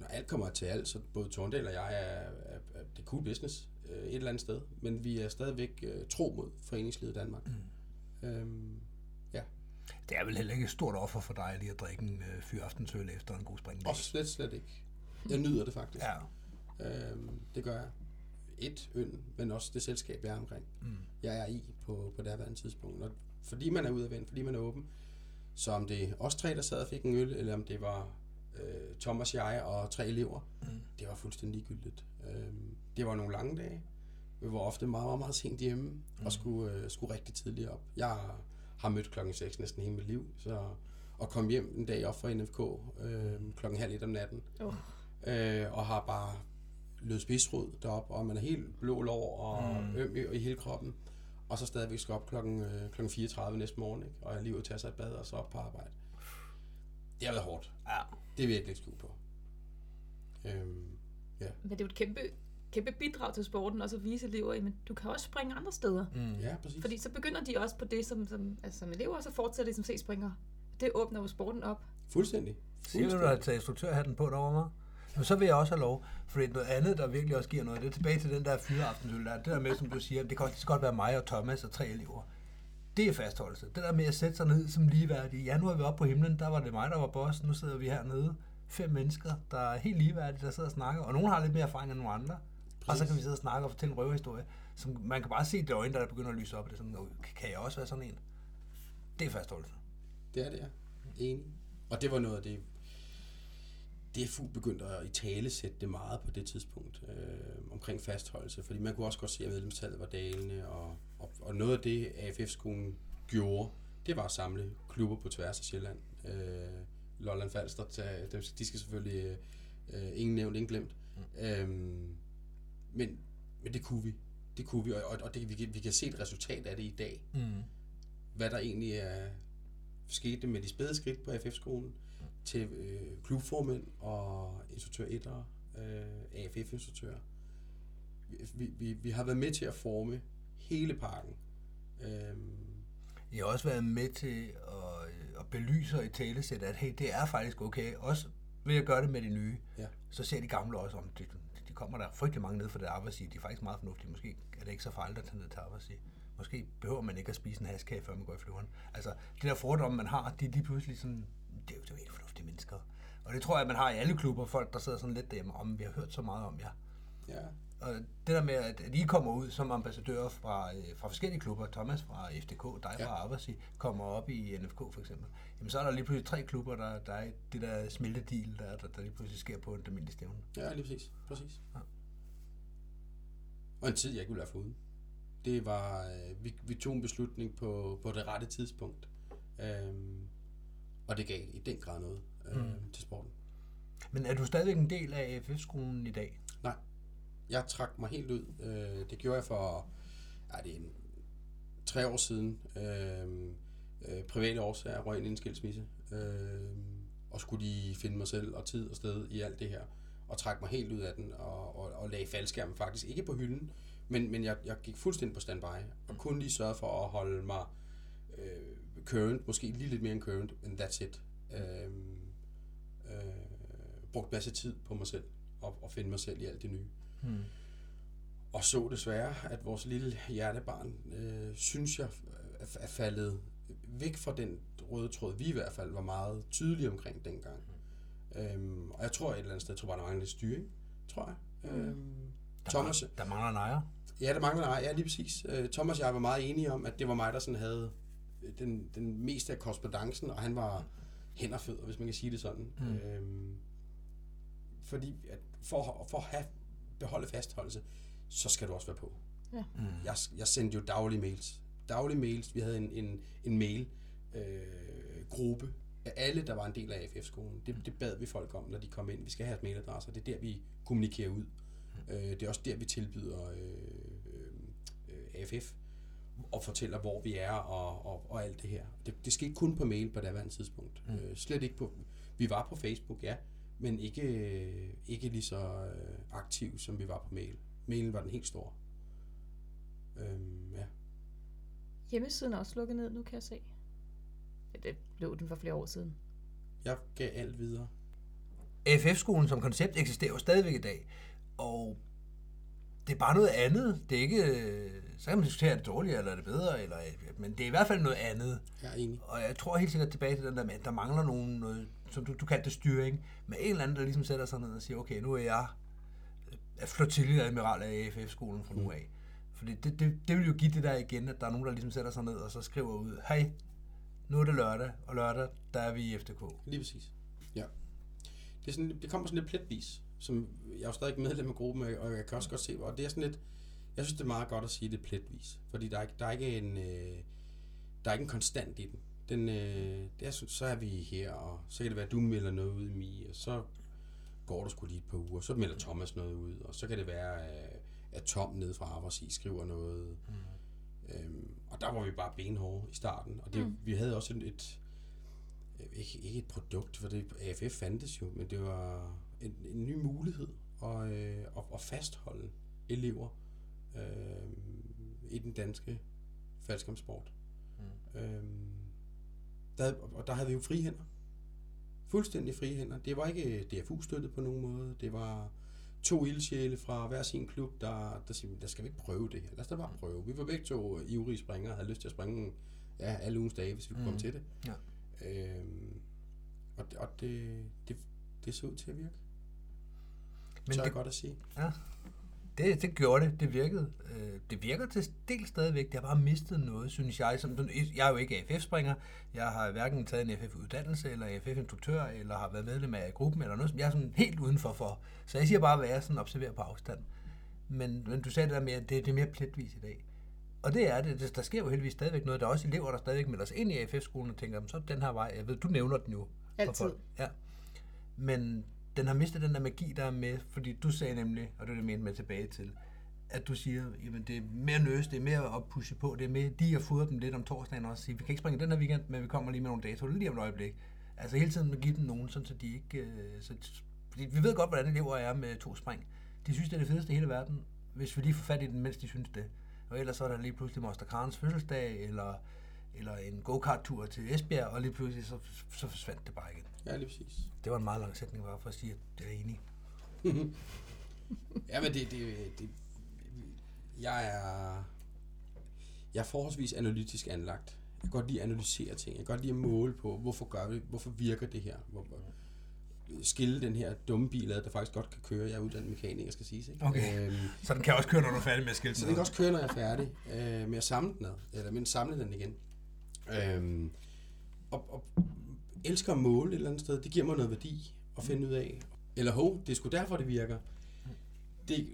[SPEAKER 4] når alt kommer til alt, så både Torndal og jeg er, er, er det cool business øh, et eller andet sted, men vi er stadigvæk øh, tro mod foreningslivet i Danmark. Mm. Øhm, ja,
[SPEAKER 3] Det er vel heller ikke et stort offer for dig lige at drikke en øh, fyraftensøl efter en god springdag.
[SPEAKER 4] også slet, slet ikke. Jeg nyder det faktisk.
[SPEAKER 3] Ja.
[SPEAKER 4] Øhm, det gør jeg. Et øl, men også det selskab, jeg er omkring. Mm. Jeg er i på, på det her tidspunkt. Og fordi man er udadvendt, fordi man er åben, så om det er os tre, der sad og fik en øl, eller om det var øh, Thomas, jeg og tre elever, mm. det var fuldstændig ligegyldigt. Øhm, det var nogle lange dage. Vi var ofte meget, meget, meget sent hjemme, mm. og skulle, øh, skulle rigtig tidligt op. Jeg har mødt klokken 6 næsten hele mit liv, så at komme hjem en dag op fra NFK øh, klokken halv et om natten,
[SPEAKER 2] Oh.
[SPEAKER 4] øh, og har bare lød spidsrod derop, og man er helt blå lår og mm. øm i, i hele kroppen, og så stadigvæk skal op klokken, øh, klokken 34 næste morgen, ikke? og jeg lige ud til at tage sig et bad og så op på arbejde. Det har været hårdt.
[SPEAKER 3] Ja.
[SPEAKER 4] Det vil jeg ikke skjul på. Øhm, ja.
[SPEAKER 2] Men det er jo et kæmpe, kæmpe bidrag til sporten, og så vise elever, at du kan også springe andre steder.
[SPEAKER 3] Mm.
[SPEAKER 4] Ja, præcis.
[SPEAKER 2] Fordi så begynder de også på det som, som, altså som elever, og så fortsætter de som C-springere. Det åbner jo sporten op.
[SPEAKER 4] Fuldstændig.
[SPEAKER 3] Siger du, du har taget instruktørhatten på derovre mig? Men så vil jeg også have lov, for noget andet, der virkelig også giver noget, det er tilbage til den der fyreaftensøl der. Det der med, som du siger, det kan også godt være mig og Thomas og tre elever. Det er fastholdelse. Det der med at sætte sig ned som ligeværdige. Ja, nu er vi oppe på himlen, der var det mig, der var boss. Nu sidder vi hernede. Fem mennesker, der er helt ligeværdige, der sidder og snakker. Og nogle har lidt mere erfaring end nogle andre. Præcis. Og så kan vi sidde og snakke og fortælle en røverhistorie. Som man kan bare se det øjne, der begynder at lyse op. Og det er sådan, "Nå, kan jeg også være sådan en? Det er fastholdelse.
[SPEAKER 4] Det er det, ja. Enig. Og det var noget af det, DFU begyndte at i tale sætte det meget på det tidspunkt øh, omkring fastholdelse, fordi man kunne også godt se, at medlemstallet var dalende, og, og, og noget af det, AFF-skolen gjorde, det var at samle klubber på tværs af Sjælland. Øh, Lolland Falster, de skal selvfølgelig øh, ingen nævnt, ingen glemt. Mm. Øhm, men, men det kunne vi. Det kunne vi, og, og det, vi, kan, vi kan se et resultat af det i dag.
[SPEAKER 3] Mm.
[SPEAKER 4] Hvad der egentlig er skete med de spæde skridt på AFF-skolen til øh, klubformænd og instruktør 1'ere, øh, AFF-instruktører. Vi, vi, vi har været med til at forme hele pakken. Øhm,
[SPEAKER 3] Jeg har også været med til at, øh, at belyse og i talesæt, at hey, det er faktisk okay. Også ved at gøre det med de nye.
[SPEAKER 4] Ja.
[SPEAKER 3] Så ser de gamle også om, de, de kommer der frygtelig mange ned for det arbejdssige. De er faktisk meget fornuftige. Måske er det ikke så farligt at tage ned til arbejdssige. Måske behøver man ikke at spise en haskage, før man går i flyveren. Altså, det der fordomme, man har, de er lige pludselig sådan, det er jo, det er jo helt fornuftige mennesker. Og det tror jeg, man har i alle klubber, folk der sidder sådan lidt derhjemme om, vi har hørt så meget om jer.
[SPEAKER 4] ja,
[SPEAKER 3] Og det der med, at at I kommer ud som ambassadører fra, øh, fra forskellige klubber, Thomas fra FDK, dig fra
[SPEAKER 4] Ja.
[SPEAKER 3] Arbejdssi, kommer op i NFK for eksempel, jamen så er der lige pludselig tre klubber, der, der er det der smeltedeal, der, der, der lige pludselig sker på et almindeligt stævne.
[SPEAKER 4] ja, lige præcis. præcis.
[SPEAKER 3] Ja.
[SPEAKER 4] Og en tid, jeg ikke ville være foruden. Det var, øh, vi, vi tog en beslutning på, på det rette tidspunkt. Øhm, og det gav i den grad noget øh, mm. til sporten.
[SPEAKER 3] Men er du stadigvæk en del af AFF-skolen i dag?
[SPEAKER 4] Jeg trak mig helt ud. Øh, det gjorde jeg for ja, det er en, tre år siden. Øh, øh, private årsager røg ind i en skilsmisse. Øh, og skulle lige finde mig selv og tid og sted i alt det her. Og trak mig helt ud af den og, og, og lagde faldskærmen faktisk ikke på hylden. Men, men jeg, jeg gik fuldstændig på standby og kun lige sørge for at holde mig øh, current, måske lige lidt mere end current, men that's it. Øh, øh, brugt masse tid på mig selv og, og finde mig selv i alt det nye.
[SPEAKER 3] Hmm.
[SPEAKER 4] Og så desværre, at vores lille hjertebarn, øh, synes jeg, er, faldet væk fra den røde tråd, vi i hvert fald var meget tydelige omkring dengang. Øhm, og jeg tror et eller andet sted, jeg tror bare, der mangler lidt styring, tror jeg. Øhm,
[SPEAKER 3] Der,
[SPEAKER 4] Thomas,
[SPEAKER 3] mangler, der mangler en ejer.
[SPEAKER 4] ja, der mangler nej, ja, lige præcis. Øh, Thomas og jeg var meget enige om, at det var mig, der sådan havde den, den meste af korrespondancen, og han var hænder fødder, hvis man kan sige det sådan.
[SPEAKER 3] Mm.
[SPEAKER 4] Mm. Øhm, fordi at for, for at have, beholde fastholdelse, så skal du også være på.
[SPEAKER 2] Ja.
[SPEAKER 3] Mm.
[SPEAKER 4] Jeg, jeg sendte jo daglige mails. Daglige mails. Vi havde en, en, en mail øh, gruppe af alle, der var en del af AFF-skolen. Det, det bad vi folk om, når de kom ind. Vi skal have et mailadresse, det er der, vi kommunikerer ud. Øh, det er også der, vi tilbyder øh, øh, AFF og fortæller, hvor vi er og, og, og alt det her. Det, det skete kun på mail på daværende tidspunkt.
[SPEAKER 3] Mm.
[SPEAKER 4] Mm. Øh, slet ikke på... Vi var på Facebook, ja, men ikke, øh, ikke lige så øh, aktiv, som vi var på mail. Mailen var den helt store. Øhm, ja.
[SPEAKER 2] Hjemmesiden er også lukket ned nu, kan jeg se. Ja, det blev den for flere år siden.
[SPEAKER 4] Jeg gav alt videre.
[SPEAKER 3] AFF-skolen som koncept eksisterer jo stadigvæk i dag, og det er bare noget andet. Det er ikke, øh, så kan man diskutere, er det dårligere eller er det bedre, eller, men det er i hvert fald noget andet.
[SPEAKER 4] Jeg er enig.
[SPEAKER 3] Og jeg tror helt sikkert tilbage til den der med, at der mangler nogen, noget, som du, du kaldte det styring, med en eller anden, der ligesom sætter sig ned og siger, okay, nu er jeg øh, flotilleadmiral af AFF-skolen fra nu af. Fordi det, det, det vil jo give det der igen, at der er nogen, der ligesom sætter sig ned og så skriver ud, hej, nu er det lørdag, og lørdag, der er vi i FDK.
[SPEAKER 4] Lige præcis. Ja. Det, er sådan, det kommer sådan lidt pletvis, som jeg er jo stadig medlem af gruppen, og jeg kan også godt se, og det er sådan lidt, jeg synes, det er meget godt at sige det pletvis, fordi der er, ikke- der er ikke en, øh, der er ikke en konstant i den. Den øh, det er, så så er vi her, og så kan det være, at du melder noget ud i mig, og så går der sgu lige et par uger, så melder Thomas noget ud, og så kan det være, at- at Tom nede fra Aversi skriver noget. Mm. Øhm, og der var vi bare benhårde i starten, og det,
[SPEAKER 2] Mm.
[SPEAKER 4] vi havde også et, et øh, ikke, ikke et produkt, for det AFF fandtes jo, men det var en, en ny mulighed at, øh, at, at fastholde elever øh, i den danske faldskærmssport. Mm. Øh, der, og der havde vi jo frie hænder. Fuldstændig frie hænder. Det var ikke DFU-støttet på nogen måde. Det var to ildsjæle fra hver sin klub, der, der siger, der skal vi ikke prøve det her. Lad os da bare prøve. Vi var begge to ivrige springere og havde lyst til at springe ja, alle ugens dage, hvis vi kunne
[SPEAKER 3] Mm.
[SPEAKER 4] komme til det.
[SPEAKER 3] Ja.
[SPEAKER 4] Øhm, og og det, det, det så ud til at virke.
[SPEAKER 3] Men
[SPEAKER 4] Tør
[SPEAKER 3] det,
[SPEAKER 4] jeg godt at sige.
[SPEAKER 3] Ja, det, det gjorde det. Det virkede. Øh, det virker til del stadigvæk. Det har bare mistet noget, synes jeg. Som, jeg er jo ikke AFF-springer. Jeg har hverken taget en AFF-uddannelse, eller AFF-instruktør, eller har været medlem af gruppen, eller noget. som- Jeg er sådan helt udenfor for. Så jeg siger bare, hvad jeg sådan observerer på afstand. Men, men du sagde det der med, at det, det er mere pletvis i dag. Og det er det. Der sker jo heldigvis stadigvæk noget. Der er også elever, der stadigvæk melder sig ind i AFF-skolen og tænker, "Jamen, så er den her vej. Jeg ved, du nævner den jo.
[SPEAKER 2] Altid.
[SPEAKER 3] Ja. Men den har mistet den der magi, der er med, fordi du sagde nemlig, og det er det, mente med tilbage til, at du siger, jamen det er mere nøs, det er mere at pushe på, det er mere lige at fodre dem lidt om torsdagen og også sige, vi kan ikke springe den her weekend, men vi kommer lige med nogle datoer lige om et øjeblik. Altså hele tiden at give dem nogen, sådan, så de ikke... øh, Så, fordi vi ved godt, hvordan elever er med to spring. De synes, det er det fedeste i hele verden, hvis vi lige får fat i den, mens de synes det. Og ellers så er der lige pludselig Moster Karens fødselsdag, eller, eller en go-kart-tur til Esbjerg, og lige pludselig så, så forsvandt det bare igen.
[SPEAKER 4] Ja, lige præcis.
[SPEAKER 3] Det var en meget lang sætning bare for at sige, at jeg er enig.
[SPEAKER 4] Ja, men det, det, det, jeg er, jeg er forholdsvis analytisk anlagt. Jeg kan godt lide at analysere ting. Jeg kan godt lide at måle på, hvorfor gør vi, hvorfor virker det her. Hvor, skille den her dumme bil ad, der faktisk godt kan køre. Jeg er uddannet mekaniker, skal sige. Ikke?
[SPEAKER 3] Okay.
[SPEAKER 4] Øhm,
[SPEAKER 3] Så den kan også køre, når du er færdig med at skilte
[SPEAKER 4] så den kan også køre, når jeg er færdig øh, med at samle den ad, eller med at samle den igen. Øhm, og, og elsker at måle et eller andet sted. Det giver mig noget værdi at finde ud af. Eller hov, det er sgu derfor, det virker. Det,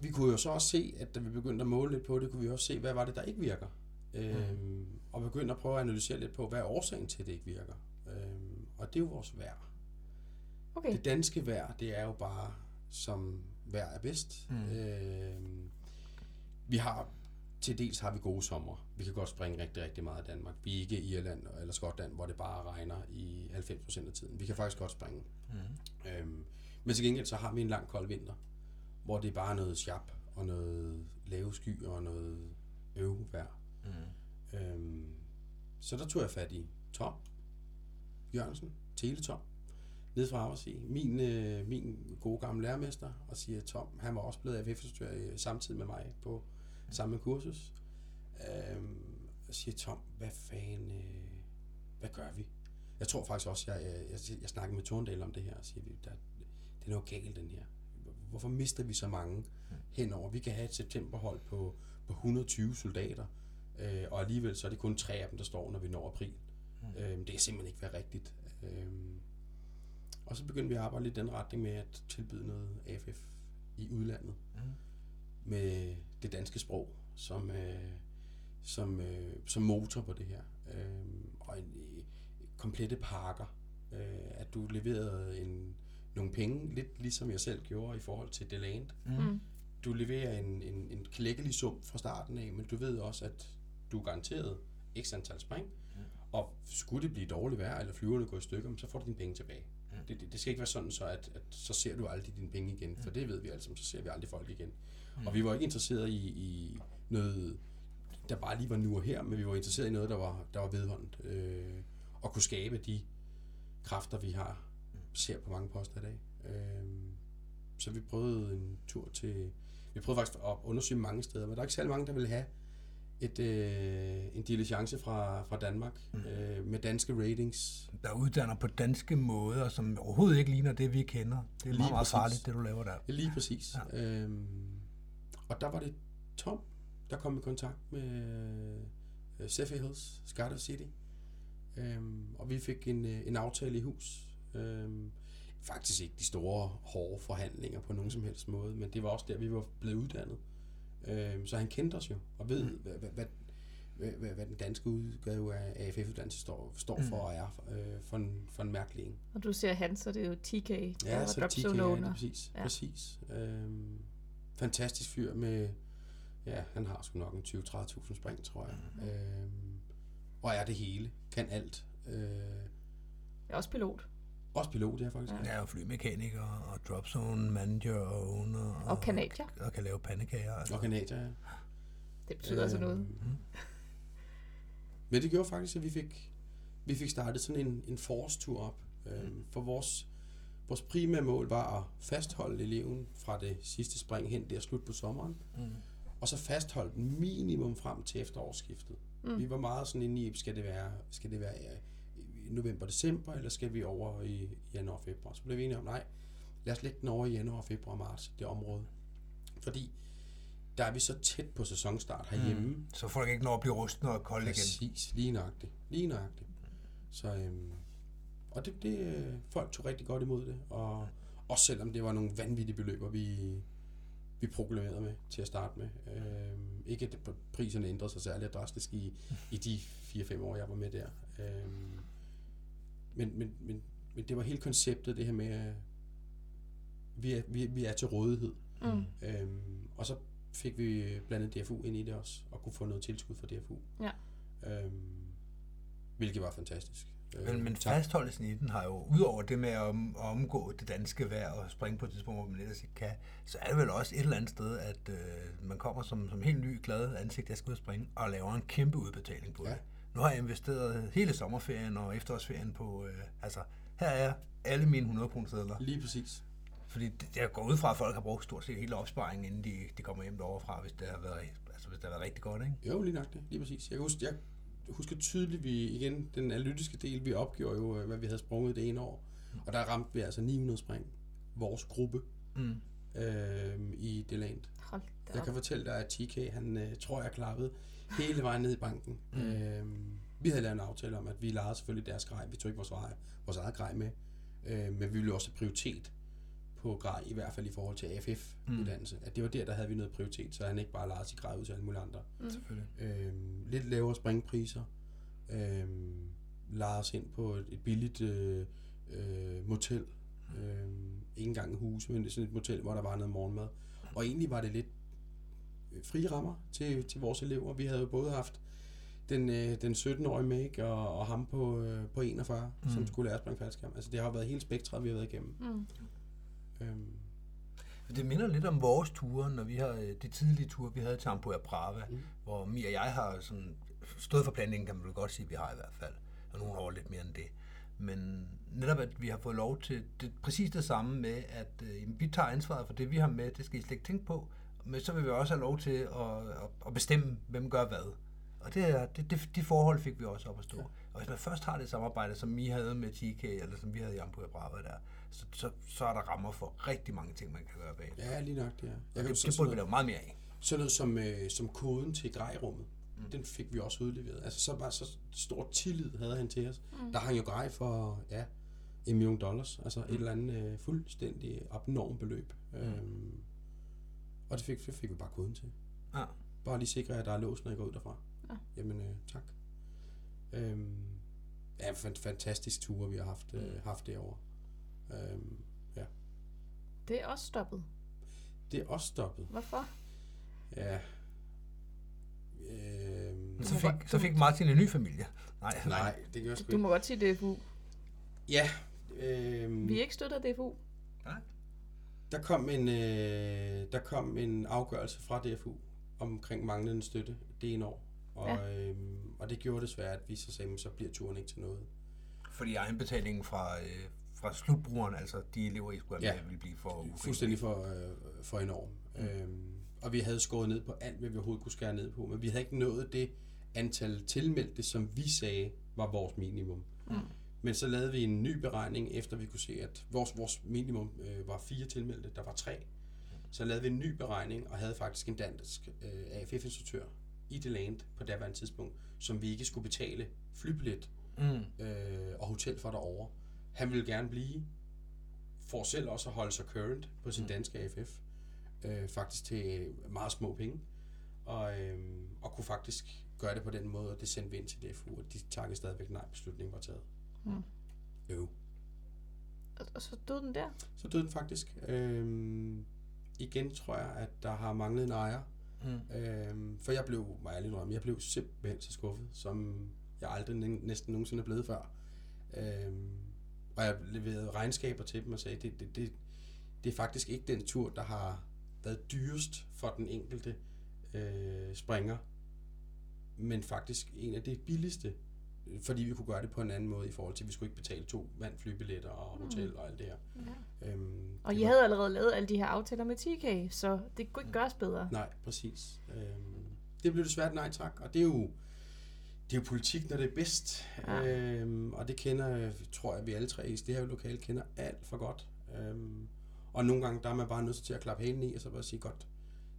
[SPEAKER 4] vi kunne jo så også se, at da vi begyndte at måle lidt på det, kunne vi også se, hvad var det, der ikke virker. Øhm, og begynde at prøve at analysere lidt på, hvad er årsagen til, at det ikke virker. Øhm, og det er jo vores vejr.
[SPEAKER 2] Okay.
[SPEAKER 4] Det danske vejr, det er jo bare, som vejr er bedst. Mm. Øhm, vi har, til dels har vi gode sommer. Vi kan godt springe rigtig, rigtig meget i Danmark. Vi er ikke i Irland eller Skotland, hvor det bare regner i 90% af tiden. Vi kan faktisk godt springe. Mm. Øhm, men til gengæld så har vi en lang kold vinter, hvor det er bare noget sjap og noget lave skyer og noget øvevejr. Mm. Øhm, så der tog jeg fat i Tom Jørgensen, Teletom, nede fra Aarhus min, øh, min gode gamle lærermester, og siger, Tom, han var også blevet AFF-instruktør øh, samtidig med mig på samme kursus. Øhm, og siger, Tom, hvad fanden, øh, hvad gør vi? Jeg tror faktisk også, jeg, jeg, jeg, jeg snakkede med Torndal om det her, og siger, vi, der, det er noget galt, den her. Hvorfor mister vi så mange henover? Vi kan have et septemberhold på, på 120 soldater, øh, og alligevel så er det kun tre af dem, der står, når vi når april. Mm. Øhm, det kan simpelthen ikke være rigtigt. Øhm, og så begyndte vi at arbejde lidt i den retning med at tilbyde noget AFF i udlandet. Mm. Med det danske sprog som, øh, som, øh, som motor på det her. Øhm, og en, øh, komplette pakker. Øh, at du leverede en, nogle penge, lidt ligesom jeg selv gjorde i forhold til Deland.
[SPEAKER 2] Mm.
[SPEAKER 4] Du leverer en, en, en klækkelig sum fra starten af, men du ved også, at du er garanteret x antal spring, og skulle det blive dårligt vejr, eller flyverne går i stykker, så får du dine penge tilbage. Mm. Det, det, det skal ikke være sådan, så at, at så ser du aldrig dine penge igen, for det ved vi altså, så ser vi aldrig folk igen. Mm. Og vi var ikke interesseret i, i noget, der bare lige var nu og her, men vi var interesseret i noget, der var, der var vedhåndt, øh, og kunne skabe de kræfter, vi har, ser på mange poster i dag. Øh, så vi prøvede en tur til, vi prøvede faktisk at undersøge mange steder, men der er ikke særlig mange, der ville have et, øh, en diligence fra, fra Danmark mm. øh, med danske ratings.
[SPEAKER 3] Der uddanner på danske måder, som overhovedet ikke ligner det, vi kender. Det er
[SPEAKER 4] Lige
[SPEAKER 3] meget, meget farligt, det du laver der.
[SPEAKER 4] Lige præcis. Ja. Øhm, og der var det Tom, der kom i kontakt med øh, Cephei Hills, Scarter City. Øhm, og vi fik en, øh, en aftale i hus. Øhm, faktisk ikke de store, hårde forhandlinger på nogen som helst måde, men det var også der, vi var blevet uddannet. Øhm, så han kendte os jo, og ved, mm. hvad, hvad, hvad, hvad, hvad, den danske udgave af AFF-uddannelse står, står for og er øh, for, en, for en mærkelig en.
[SPEAKER 2] Og du siger han, så det er jo TK.
[SPEAKER 4] Ja,
[SPEAKER 2] og
[SPEAKER 4] så TK, ja,
[SPEAKER 2] Owner.
[SPEAKER 4] lige præcis.
[SPEAKER 2] Ja.
[SPEAKER 4] Ja. præcis. Øhm, fantastisk fyr med, ja, han har sgu nok en 20-30.000 spring, tror jeg. Mm. Øhm, og er det hele, kan alt. Øh,
[SPEAKER 2] Jeg er også pilot.
[SPEAKER 4] Også pilot, det er jeg faktisk.
[SPEAKER 3] Jeg er jo flymekaniker og dropzone manager og owner.
[SPEAKER 2] Og kanadier.
[SPEAKER 3] Og kan lave pandekager. Altså.
[SPEAKER 4] Og kanadier, ja.
[SPEAKER 2] Det betyder altså noget.
[SPEAKER 4] Øhm, Men det gjorde faktisk, at vi fik, vi fik startet sådan en, en forårstur op. Øhm, for vores, vores primære mål var at fastholde eleven fra det sidste spring hen der slut på sommeren.
[SPEAKER 3] Mm.
[SPEAKER 4] Og så fastholde den minimum frem til efterårsskiftet. Mm. Vi var meget sådan inde i, skal det være, skal det være ja, i november, december, eller skal vi over i januar, februar? Så blev vi enige om, nej, lad os lægge den over i januar, februar, marts, det område. Fordi der er vi så tæt på sæsonstart herhjemme, mm.
[SPEAKER 3] Så folk ikke når at blive rusten og kolde igen.
[SPEAKER 4] Præcis, lige nøjagtigt. Lige nøjagtigt. Så, øhm, og det, det, øh, folk tog rigtig godt imod det, og også selvom det var nogle vanvittige beløber, vi, vi proklamerede med til at starte med. Øhm, ikke at priserne ændrede sig særligt drastisk i, i de 4-5 år, jeg var med der. Øhm, men, men, men, men det var hele konceptet, det her med, at vi er, vi, vi er til rådighed.
[SPEAKER 2] Mm.
[SPEAKER 4] Øhm, og så fik vi blandet DFU ind i det også, og kunne få noget tilskud fra DFU.
[SPEAKER 2] Ja.
[SPEAKER 4] Øhm, hvilket var fantastisk.
[SPEAKER 3] Men, men
[SPEAKER 4] tak.
[SPEAKER 3] fastholdelsen i den har jo, udover det med at, om, at omgå det danske vejr og springe på et tidspunkt, hvor man ellers ikke kan, så er det vel også et eller andet sted, at øh, man kommer som, som helt ny, glad ansigt, jeg skal ud og springe, og laver en kæmpe udbetaling på
[SPEAKER 4] Ja.
[SPEAKER 3] det. Nu har jeg investeret hele sommerferien og efterårsferien på, øh, altså her er alle mine 100 kroner.
[SPEAKER 4] Lige præcis.
[SPEAKER 3] Fordi det, jeg går ud fra, at folk har brugt stort set hele opsparingen, inden de, de kommer hjem derovre fra, hvis det har været, altså, hvis det har været rigtig godt, ikke?
[SPEAKER 4] Jo, lige nok det. Lige præcis. Jeg kan huske, jeg husker tydeligt, vi igen, den analytiske del, vi opgjorde jo, øh, hvad vi havde sprunget det ene år. Og der ramte vi altså 900 spring. Vores gruppe
[SPEAKER 3] Mm.
[SPEAKER 4] øh, i Deland.
[SPEAKER 2] Hold da
[SPEAKER 4] Jeg
[SPEAKER 2] op.
[SPEAKER 4] kan fortælle dig, at TK, han øh, tror jeg klappede hele vejen ned i banken. Mm. Øhm, vi havde lavet en aftale om, at vi lejede selvfølgelig deres grej. Vi tog ikke vores, grej, vores eget grej med. Øh, men vi ville også have prioritet på grej, i hvert fald i forhold til AFF-uddannelse. At det var der, der havde vi noget prioritet, så han ikke bare lejede sit grej ud til alle mulige andre.
[SPEAKER 3] Selvfølgelig.
[SPEAKER 4] Øhm, lidt lavere springpriser. Øhm, lejede os ind på et, et billigt øh, øh, motel. Øhm, ikke engang et hus, men sådan et motel, hvor der var noget morgenmad. Og egentlig var det lidt øh, frie rammer til, til vores elever. Vi havde jo både haft den, øh, den 17-årige Meg og, og ham på, øh, på 41, mm. som skulle lære at springe faldskærm. Altså det har været hele spektret, vi har været igennem.
[SPEAKER 2] Mm.
[SPEAKER 4] Øhm,
[SPEAKER 3] Det minder lidt om vores ture, når vi har øh, de tidlige ture, vi havde til Ampuja Brava,
[SPEAKER 4] Mm.
[SPEAKER 3] hvor Mia og jeg har sådan stået for planlægningen, kan man vel godt sige, at vi har i hvert fald, og nogle år lidt mere end det. Men netop, at vi har fået lov til det, præcis det samme med, at øh, vi tager ansvaret for det, vi har med, det skal I slet ikke tænke på, men så vil vi også have lov til at, at, at bestemme, hvem gør hvad. Og det, det, det, de forhold fik vi også op at stå. Ja. Og hvis man først har det samarbejde, som I havde med TK, eller som vi havde i Ampuja Brava der, så, så, så er der rammer for rigtig mange ting, man kan gøre bag.
[SPEAKER 4] ja, lige nok det er. Jeg
[SPEAKER 3] Det,
[SPEAKER 4] kan
[SPEAKER 3] det
[SPEAKER 4] sådan
[SPEAKER 3] burde vi lave meget mere af.
[SPEAKER 4] Sådan noget som, øh, som koden til grejrummet, mm. den fik vi også udleveret. Altså så bare så stor tillid havde han til os. Mm. Der hang jo grej for, ja, en million dollars. Altså mm. et eller andet øh, fuldstændig abnorm beløb. Mm. Øhm, og det fik, det fik vi bare koden til.
[SPEAKER 3] Ja.
[SPEAKER 4] Bare lige sikre, at der er lås, når jeg går ud derfra.
[SPEAKER 2] Ja.
[SPEAKER 4] Jamen, øh, tak. Øhm, ja, fantastisk tur, vi har haft, øh, haft derovre. Øhm, ja.
[SPEAKER 2] Det er også stoppet.
[SPEAKER 4] Det er også stoppet.
[SPEAKER 2] Hvorfor?
[SPEAKER 4] Ja. Øhm,
[SPEAKER 3] så fik, så fik Martin en ny familie. Nej,
[SPEAKER 4] nej, det gør sgu
[SPEAKER 2] Du må godt sige DFU.
[SPEAKER 4] Ja, øhm,
[SPEAKER 2] Vi er ikke støtter DFU.
[SPEAKER 4] der, kom en, øh, der kom en afgørelse fra DFU omkring manglende støtte det ene år. Og, ja. øhm, og det gjorde desværre, at vi så sagde, "Men så bliver turen ikke til noget.
[SPEAKER 3] Fordi egenbetalingen fra, øh, fra slutbrugeren, altså de elever, I skulle have
[SPEAKER 4] Ja.
[SPEAKER 3] med, ville blive for.
[SPEAKER 4] Fuldstændig for, øh, for enorm. Mm. Øhm, og vi havde skåret ned på alt, hvad vi overhovedet kunne skære ned på, men vi havde ikke nået det antal tilmeldte, som vi sagde var vores minimum. Mm. Men så lavede vi en ny beregning, efter vi kunne se, at vores, vores minimum øh, var fire tilmeldte, der var tre. Så lavede vi en ny beregning, og havde faktisk en dansk øh, AFF-instruktør i det land på daværende tidspunkt, som vi ikke skulle betale flybillet
[SPEAKER 3] Mm.
[SPEAKER 4] øh, og hotel for derovre. Han ville gerne blive, for selv også at holde sig current på sin danske AFF, øh, faktisk til meget små penge, og, øh, og kunne faktisk gøre det på den måde, og det sendte vi ind til DFU, og de takkede stadigvæk nej, beslutningen var taget.
[SPEAKER 2] Mm.
[SPEAKER 4] Jo.
[SPEAKER 2] Og, så døde den der.
[SPEAKER 4] Så døde den faktisk. Øh, igen tror jeg, at der har manglet en ejer,
[SPEAKER 3] Mm.
[SPEAKER 4] Øhm, for jeg blev, må jeg indrømme, jeg blev simpelthen så skuffet, som jeg aldrig næ- næsten nogensinde er blevet før. Øhm, Og jeg leverede regnskaber til dem og sagde, det, det, det, det er faktisk ikke den tur, der har været dyrest for den enkelte øh, springer, men faktisk en af det billigste, fordi vi kunne gøre det på en anden måde i forhold til, at vi skulle ikke betale to vandflybilletter og hotel og alt det her.
[SPEAKER 2] Ja.
[SPEAKER 4] Øhm,
[SPEAKER 2] Og
[SPEAKER 4] det
[SPEAKER 2] I
[SPEAKER 4] var-
[SPEAKER 2] havde allerede lavet alle de her aftaler med TK, så det kunne ikke gøres bedre.
[SPEAKER 4] Nej, præcis. Øhm, det blev desværre et nej tak, og det er jo, det er jo politik, når det er bedst.
[SPEAKER 2] Ja.
[SPEAKER 4] Øhm, og det kender, tror jeg, vi alle tre i det her lokale kender alt for godt. Øhm, og nogle gange, der er man bare nødt til at klappe hælen i, og så bare sige, godt,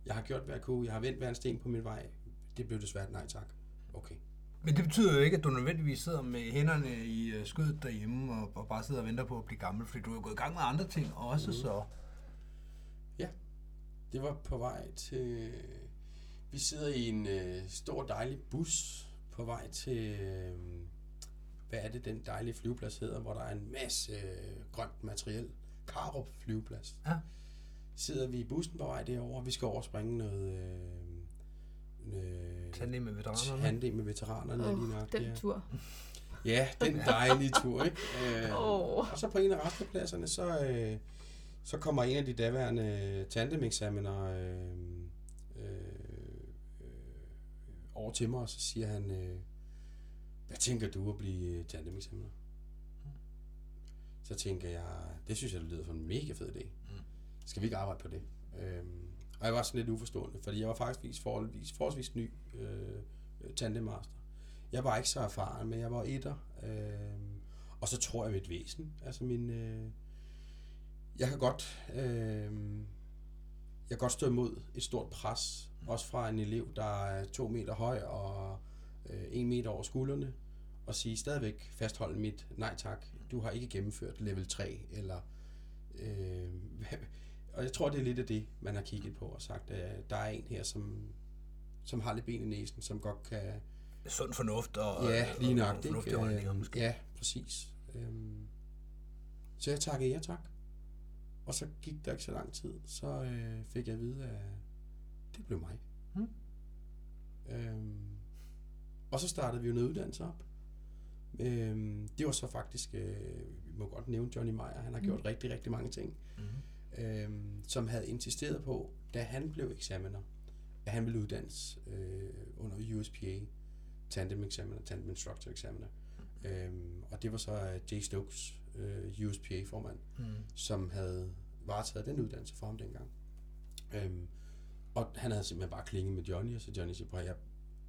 [SPEAKER 4] jeg har gjort, hvad jeg kunne, jeg har vendt hver en sten på min vej. Det blev desværre nej tak. Okay.
[SPEAKER 3] Men det betyder jo ikke, at du nødvendigvis sidder med hænderne i øh, skødet derhjemme og, og bare sidder og venter på at blive gammel, fordi du er jo gået i gang med andre ting også,
[SPEAKER 4] Mhm.
[SPEAKER 3] så...
[SPEAKER 4] Det var på vej til... Vi sidder i en øh, stor dejlig bus på vej til... Øh, hvad er det, den dejlige flyveplads hedder, hvor der er en masse øh, grønt materiel. Karup flyveplads.
[SPEAKER 3] Ja.
[SPEAKER 4] Sidder vi i bussen på vej derover. Vi skal over og springe noget... Øh, øh,
[SPEAKER 3] Tandem med veteranerne.
[SPEAKER 4] tandem med veteranerne
[SPEAKER 2] Åh,
[SPEAKER 4] lige nok.
[SPEAKER 2] den
[SPEAKER 4] ja.
[SPEAKER 2] tur.
[SPEAKER 4] Ja, den dejlige tur, ikke? Øh,
[SPEAKER 2] Åh.
[SPEAKER 4] Og så på en af restepladserne, så, øh, så kommer en af de daværende tandem-eksamener øh, øh, øh, over til mig, og så siger han, øh, hvad tænker du at blive øh, tandem-eksamener? Så tænker jeg, det synes jeg, det lyder som en mega fed idé. Skal vi ikke arbejde på det? Øhm, og jeg var sådan lidt uforstående, fordi jeg var faktisk forholdsvis, forholdsvis ny øh, tandemmaster. Jeg var ikke så erfaren, men jeg var etter. Øh, og så tror jeg mit væsen. Altså min... Øh, jeg kan godt... Øh, jeg kan godt stå imod et stort pres. Også fra en elev, der er to meter høj og øh, en meter over skuldrene. Og sige stadigvæk fastholde mit nej tak. Du har ikke gennemført level 3. Eller, øh, og jeg tror, det er lidt af det, man har kigget på og sagt, at der er en her, som, som har lidt ben i næsen, som godt kan,
[SPEAKER 3] Sund fornuft og,
[SPEAKER 4] Ja,
[SPEAKER 3] og,
[SPEAKER 4] lige
[SPEAKER 3] og
[SPEAKER 4] nok.
[SPEAKER 3] nogle fornuftige holdninger måske.
[SPEAKER 4] Ja, præcis. Øhm, så jeg takkede ja tak. Og så gik der ikke så lang tid, så øh, fik jeg at vide, at det blev mig.
[SPEAKER 3] Mm.
[SPEAKER 4] Øhm, og så startede vi jo noget uddannelse op. Øhm, det var så faktisk, øh, vi må godt nævne Johnny Meyer, han har gjort rigtig, rigtig mange ting,
[SPEAKER 3] Mhm.
[SPEAKER 4] øhm, som havde insisteret på, da han blev eksamener, at han ville uddannes øh, under USPA, Tandem Examiner, Tandem Instructor Examiner. Øhm, og det var så uh, Jay Stokes, øh, USPA-formand,
[SPEAKER 3] Mm.
[SPEAKER 4] som havde varetaget den uddannelse for ham dengang. Øhm, og han havde simpelthen bare klinget med Johnny, og så Johnny siger, "Prøv at jeg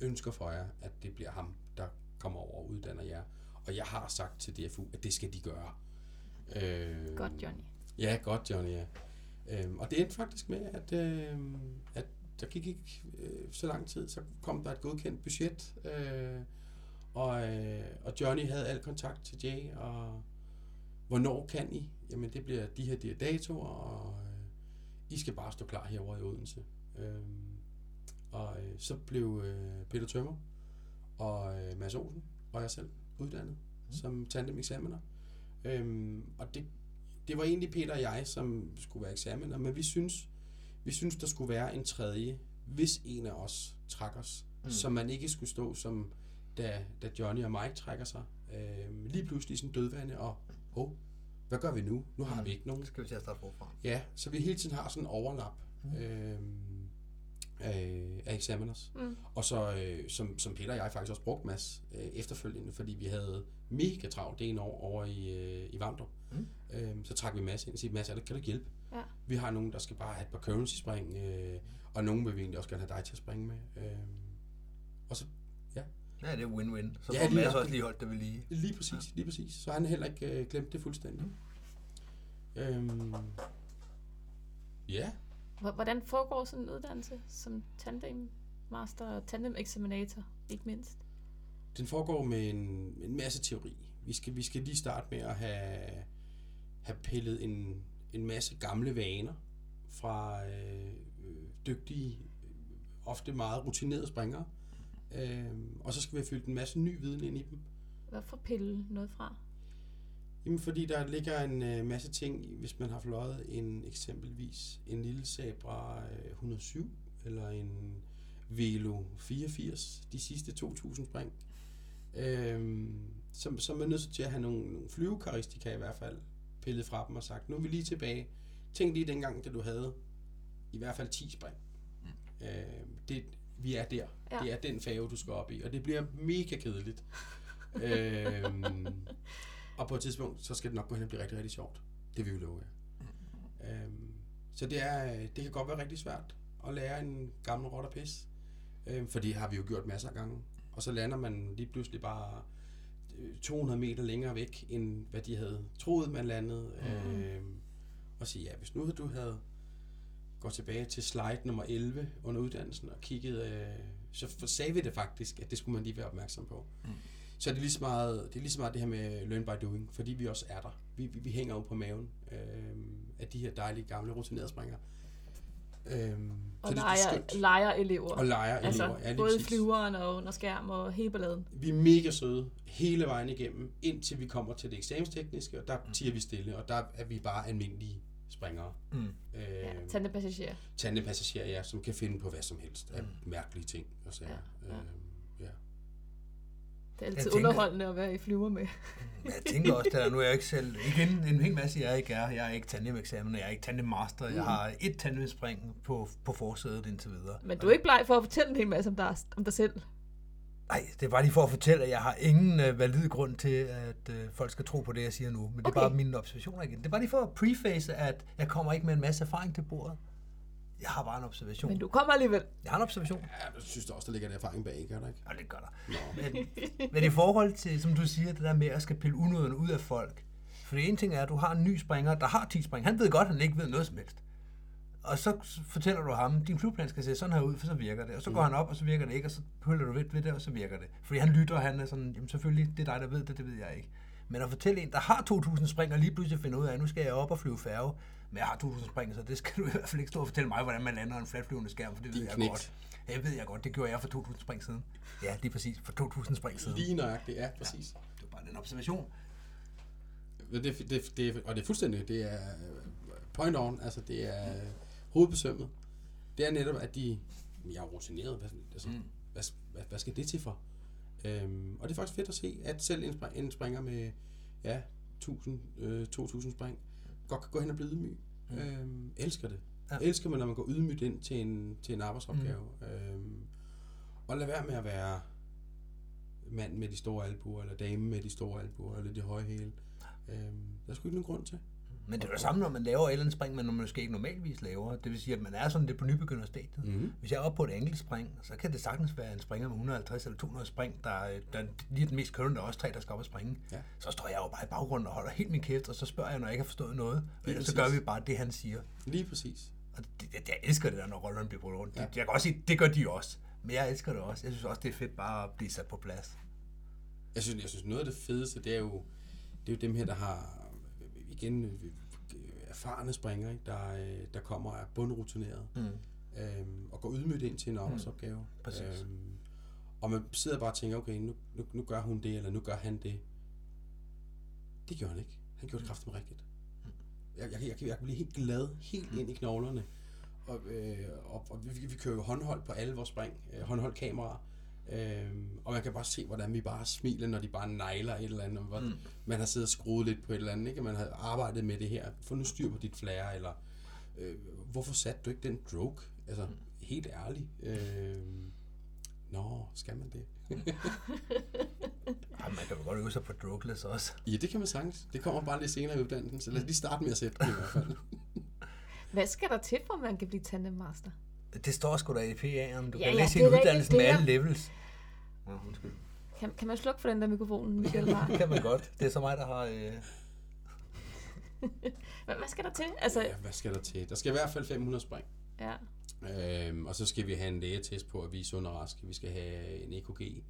[SPEAKER 4] ønsker for jer, at det bliver ham, der kommer over og uddanner jer. Og jeg har sagt til DFU, at det skal de gøre. Øhm,
[SPEAKER 2] Godt, Johnny.
[SPEAKER 4] Ja, godt, Johnny, ja. Øhm, og det endte faktisk med, at, øhm, at der gik ikke øh, så lang tid, så kom der et godkendt budget, øh, og, øh, og Johnny havde al kontakt til Jay, og hvornår kan I? Jamen, det bliver de her, de her datoer, og øh, I skal bare stå klar herovre i Odense. Øhm, og øh, så blev øh, Peter Tømmer og øh, Mads Olsen og jeg selv uddannet mm. som tandem eksamener. Øhm, og det, det var egentlig Peter og jeg, som skulle være eksamener, men vi synes, vi synes der skulle være en tredje, hvis en af os trak os.
[SPEAKER 3] Mm.
[SPEAKER 4] Så man ikke skulle stå som, da, da Johnny og Mike trækker sig. Øhm, lige pludselig sådan dødvande, og oh, hvad gør vi nu? Nu har
[SPEAKER 3] Mm.
[SPEAKER 4] vi ikke nogen.
[SPEAKER 3] Så skal vi til at starte forfra.
[SPEAKER 4] Ja, så vi hele tiden har sådan en overlap
[SPEAKER 3] Mm.
[SPEAKER 4] øhm, af, af examiners.
[SPEAKER 2] Mm.
[SPEAKER 4] Og så, øh, som, som Peter og jeg faktisk også brugte Mads øh, efterfølgende, fordi vi havde mega travlt det ene år over i, øh, i Vamdrup.
[SPEAKER 3] Mm.
[SPEAKER 4] Øhm, så trak vi Mads ind og sagde, Mads, er kan du hjælpe?
[SPEAKER 2] Ja.
[SPEAKER 4] Vi har nogen, der skal bare have et par currency-spring, øh, og nogen vil vi egentlig også gerne have dig til at springe med. Øhm, og så
[SPEAKER 3] Ja, det er win-win. Så
[SPEAKER 4] Ja,
[SPEAKER 3] ja, får Mads også lige holdt det ved lige.
[SPEAKER 4] lige præcis, lige præcis. Så han heller ikke øh, glemt det fuldstændig. Øhm, ja,
[SPEAKER 2] Hvordan foregår sådan en uddannelse som tandem master og tandem examinator, ikke mindst?
[SPEAKER 4] Den foregår med en, en masse teori. Vi skal, vi skal lige starte med at have, have pillet en, en masse gamle vaner fra øh, øh, dygtige, ofte meget rutinerede springere. Øh, og så skal vi have fyldt en masse ny viden ind i dem.
[SPEAKER 2] Hvorfor pille noget fra?
[SPEAKER 4] Jamen fordi der ligger en øh, masse ting, hvis man har fløjet en eksempelvis en lille Sabra øh, 107 eller en Velo 84 de sidste 2000 spring. Øhm, så, så er man nødt til at have nogle, nogle flyvekaristika i hvert fald pillet fra dem og sagt, nu er vi lige tilbage. Tænk lige dengang, da du havde i hvert fald 10 spring. Mm. Øhm, det, vi er der.
[SPEAKER 2] Ja.
[SPEAKER 4] Ja. Det er den fave, du skal op i, og det bliver mega kedeligt. øhm, og på et tidspunkt, så skal det nok gå hen og blive rigtig, rigtig sjovt. Det vil vi love jer. Øhm, så det, er, det kan godt være rigtig svært at lære en gammel rot og pis. Øhm, for det har vi jo gjort masser af gange. Og så lander man lige pludselig bare øh, 200 meter længere væk, end hvad de havde troet, man landede. Mm. Øhm, og sige, ja, hvis nu du havde gået tilbage til slide nummer 11 under uddannelsen og kigget, øh, så sagde vi det faktisk, at det skulle man lige være opmærksom på. Mm. Så er det lige så meget det, er lige så meget det her med learn by doing, fordi vi også er der. Vi, vi, vi hænger jo på maven øh, af de her dejlige, gamle, rutinerede springere. Øhm,
[SPEAKER 2] Og
[SPEAKER 4] så det, det er
[SPEAKER 2] leger, leger elever.
[SPEAKER 4] Og leger
[SPEAKER 2] altså,
[SPEAKER 4] elever, ja, lige
[SPEAKER 2] både
[SPEAKER 4] præcis.
[SPEAKER 2] flyveren og under skærm og hele balladen.
[SPEAKER 4] Vi er mega søde hele vejen igennem, indtil vi kommer til det eksamenstekniske, og der tiger vi stille, og der er vi bare almindelige springere.
[SPEAKER 3] Mm.
[SPEAKER 4] Øh,
[SPEAKER 2] Ja, tandepassagerer.
[SPEAKER 4] tandepassagerer, ja, som kan finde på hvad som helst af mærkelige ting og sager.
[SPEAKER 2] Ja, ja.
[SPEAKER 4] Øhm, ja.
[SPEAKER 2] Det er altid
[SPEAKER 3] tænker-
[SPEAKER 2] underholdende at være i flyver med.
[SPEAKER 3] Men Jeg tænker også, der nu er jeg ikke selv, igen en hel masse jeg ikke er. Jeg er ikke tandemeksamen, jeg er ikke tandemmaster. Jeg har et tandemspring på, på forsædet indtil videre.
[SPEAKER 2] Men du er ikke bleg for at fortælle en hel masse om dig, om dig selv.
[SPEAKER 3] Nej, det er bare lige for at fortælle, at jeg har ingen øh, valid grund til, at øh, folk skal tro på det, jeg siger nu. Men det er
[SPEAKER 2] Okay.
[SPEAKER 3] bare mine observationer igen. Det er bare lige for at preface, at jeg kommer ikke med en masse erfaring til bordet. Jeg har bare en observation.
[SPEAKER 2] Men du kommer alligevel.
[SPEAKER 3] Jeg har en observation.
[SPEAKER 4] ja, jeg synes da også, der ligger en erfaring bag, gør der ikke?
[SPEAKER 3] Ja, det gør der.
[SPEAKER 4] Nå.
[SPEAKER 3] Men, men i forhold til, som du siger, det der med at skal pille unøden ud af folk. For det ene ting er, at du har en ny springer, der har 10 spring. Han ved godt, at han ikke ved noget som helst. Og så fortæller du ham, din flyplan skal se sådan her ud, for så virker det. Og så går han op, og så virker det ikke, og så pøller du ved ved det, og så virker det. Fordi han lytter, og han er sådan, jamen selvfølgelig, det er dig, der ved det, det ved jeg ikke. Men at fortælle en, der har 2.000 spring, og lige pludselig finder ud af, at nu skal jeg op og flyve færge, men jeg har 2.000 spring, så det skal du i hvert fald ikke stå og fortælle mig, hvordan man lander en flatflyvende skærm, for det ved
[SPEAKER 4] Din
[SPEAKER 3] jeg
[SPEAKER 4] knægt.
[SPEAKER 3] godt. Ja, Det ved jeg godt, det gjorde jeg for 2.000 spring siden. Ja, lige præcis, for 2.000 spring siden.
[SPEAKER 4] Lige nøjagtigt, ja, præcis.
[SPEAKER 3] Det var bare den observation.
[SPEAKER 4] Det, det, det, og det er fuldstændig, det er point on, altså det er hovedbesømmet. Det er netop, at de, jeg er rutineret, hvad, altså, mm. hvad, hvad, hvad, skal det til for? Øhm, og det er faktisk fedt at se, at selv en, spring, en springer med, ja, 1000, øh, 2000 spring, godt kan gå hen og blive ydmyg. Mm. Øhm, elsker det.
[SPEAKER 3] Ja.
[SPEAKER 4] Elsker man, når man går ydmygt ind til en, til en arbejdsopgave. Mm. Øhm, og lad være med at være mand med de store albuer, eller dame med de store albuer, eller de høje hæle. Øhm, der er sgu ikke nogen grund til.
[SPEAKER 3] Men det er jo det samme, når man laver et eller andet spring, men når man måske ikke normalvis laver. Det vil sige, at man er sådan lidt på nybegynderstadiet.
[SPEAKER 4] Mhm.
[SPEAKER 3] Hvis jeg er oppe på et enkelt spring, så kan det sagtens være en springer med 150 eller 200 spring, der, er- der er lige den mest kørende, der er også tre, der skal op og springe.
[SPEAKER 4] Ja.
[SPEAKER 3] Så står jeg jo bare i baggrunden og holder helt min kæft, og så spørger jeg, når jeg ikke har forstået noget. Og ellers så gør vi bare det, han siger.
[SPEAKER 4] Lige præcis.
[SPEAKER 3] Og det, det, jeg elsker det der, når rollerne bliver brugt rundt. Ja.
[SPEAKER 4] Ja.
[SPEAKER 3] Jeg kan også sige, det gør de også. Men jeg elsker det også. Jeg synes også, det er fedt bare at blive sat på plads.
[SPEAKER 4] Jeg synes, jeg synes noget af det fedeste, det er jo, det er jo dem her, der har, igen, øh, erfarne springer, ikke? Der, øh, der kommer af bundrutineret.
[SPEAKER 3] Mm.
[SPEAKER 4] Øhm, og går ydmygt ind til en arbejdsopgave.
[SPEAKER 3] præcis.
[SPEAKER 4] Øhm, og man sidder bare og tænker, okay, nu, nu, nu gør hun det, eller nu gør han det. Det gjorde han ikke. Han gjorde det kraftigt rigtigt. Jeg, jeg, jeg, jeg, jeg kan blive helt glad, helt ind i knoglerne. Og, øh, og, og vi, vi kører jo håndhold på alle vores spring, øh, håndholdt kameraer. Øhm, og man kan bare se, hvordan vi bare smiler, når de bare negler et eller andet. Hvor mm. Man har siddet og skruet lidt på et eller andet, ikke? Man har arbejdet med det her. Få nu styr på dit flare, eller øh, hvorfor satte du ikke den stroke? Altså, helt ærligt. Øh, nå, skal man det?
[SPEAKER 3] Ej, man kan jo godt øve sig på drogeless også.
[SPEAKER 4] Ja, det kan man sagtens. Det kommer bare lidt senere i uddannelsen, så lad os lige starte med at sætte det i hvert fald.
[SPEAKER 2] Hvad skal der til, for at man kan blive tandemmaster?
[SPEAKER 3] Det står sgu da i PA'en. Du
[SPEAKER 2] Ja,
[SPEAKER 3] kan
[SPEAKER 2] ja,
[SPEAKER 3] læse
[SPEAKER 2] er
[SPEAKER 3] uddannelsen
[SPEAKER 2] ikke
[SPEAKER 3] med alle levels. Ja, undskyld.
[SPEAKER 2] Kan, kan man slukke for den der mikrofon, Michael har?
[SPEAKER 3] Det kan man godt. Det er så mig, der har... Øh...
[SPEAKER 2] hvad, hvad skal der til? Altså,
[SPEAKER 4] Ja, hvad skal der til? Der skal i hvert fald 500 spring.
[SPEAKER 2] ja.
[SPEAKER 4] Øhm, og så skal vi have en lægetest på, at vi er sunde og raske. Vi skal have en EKG.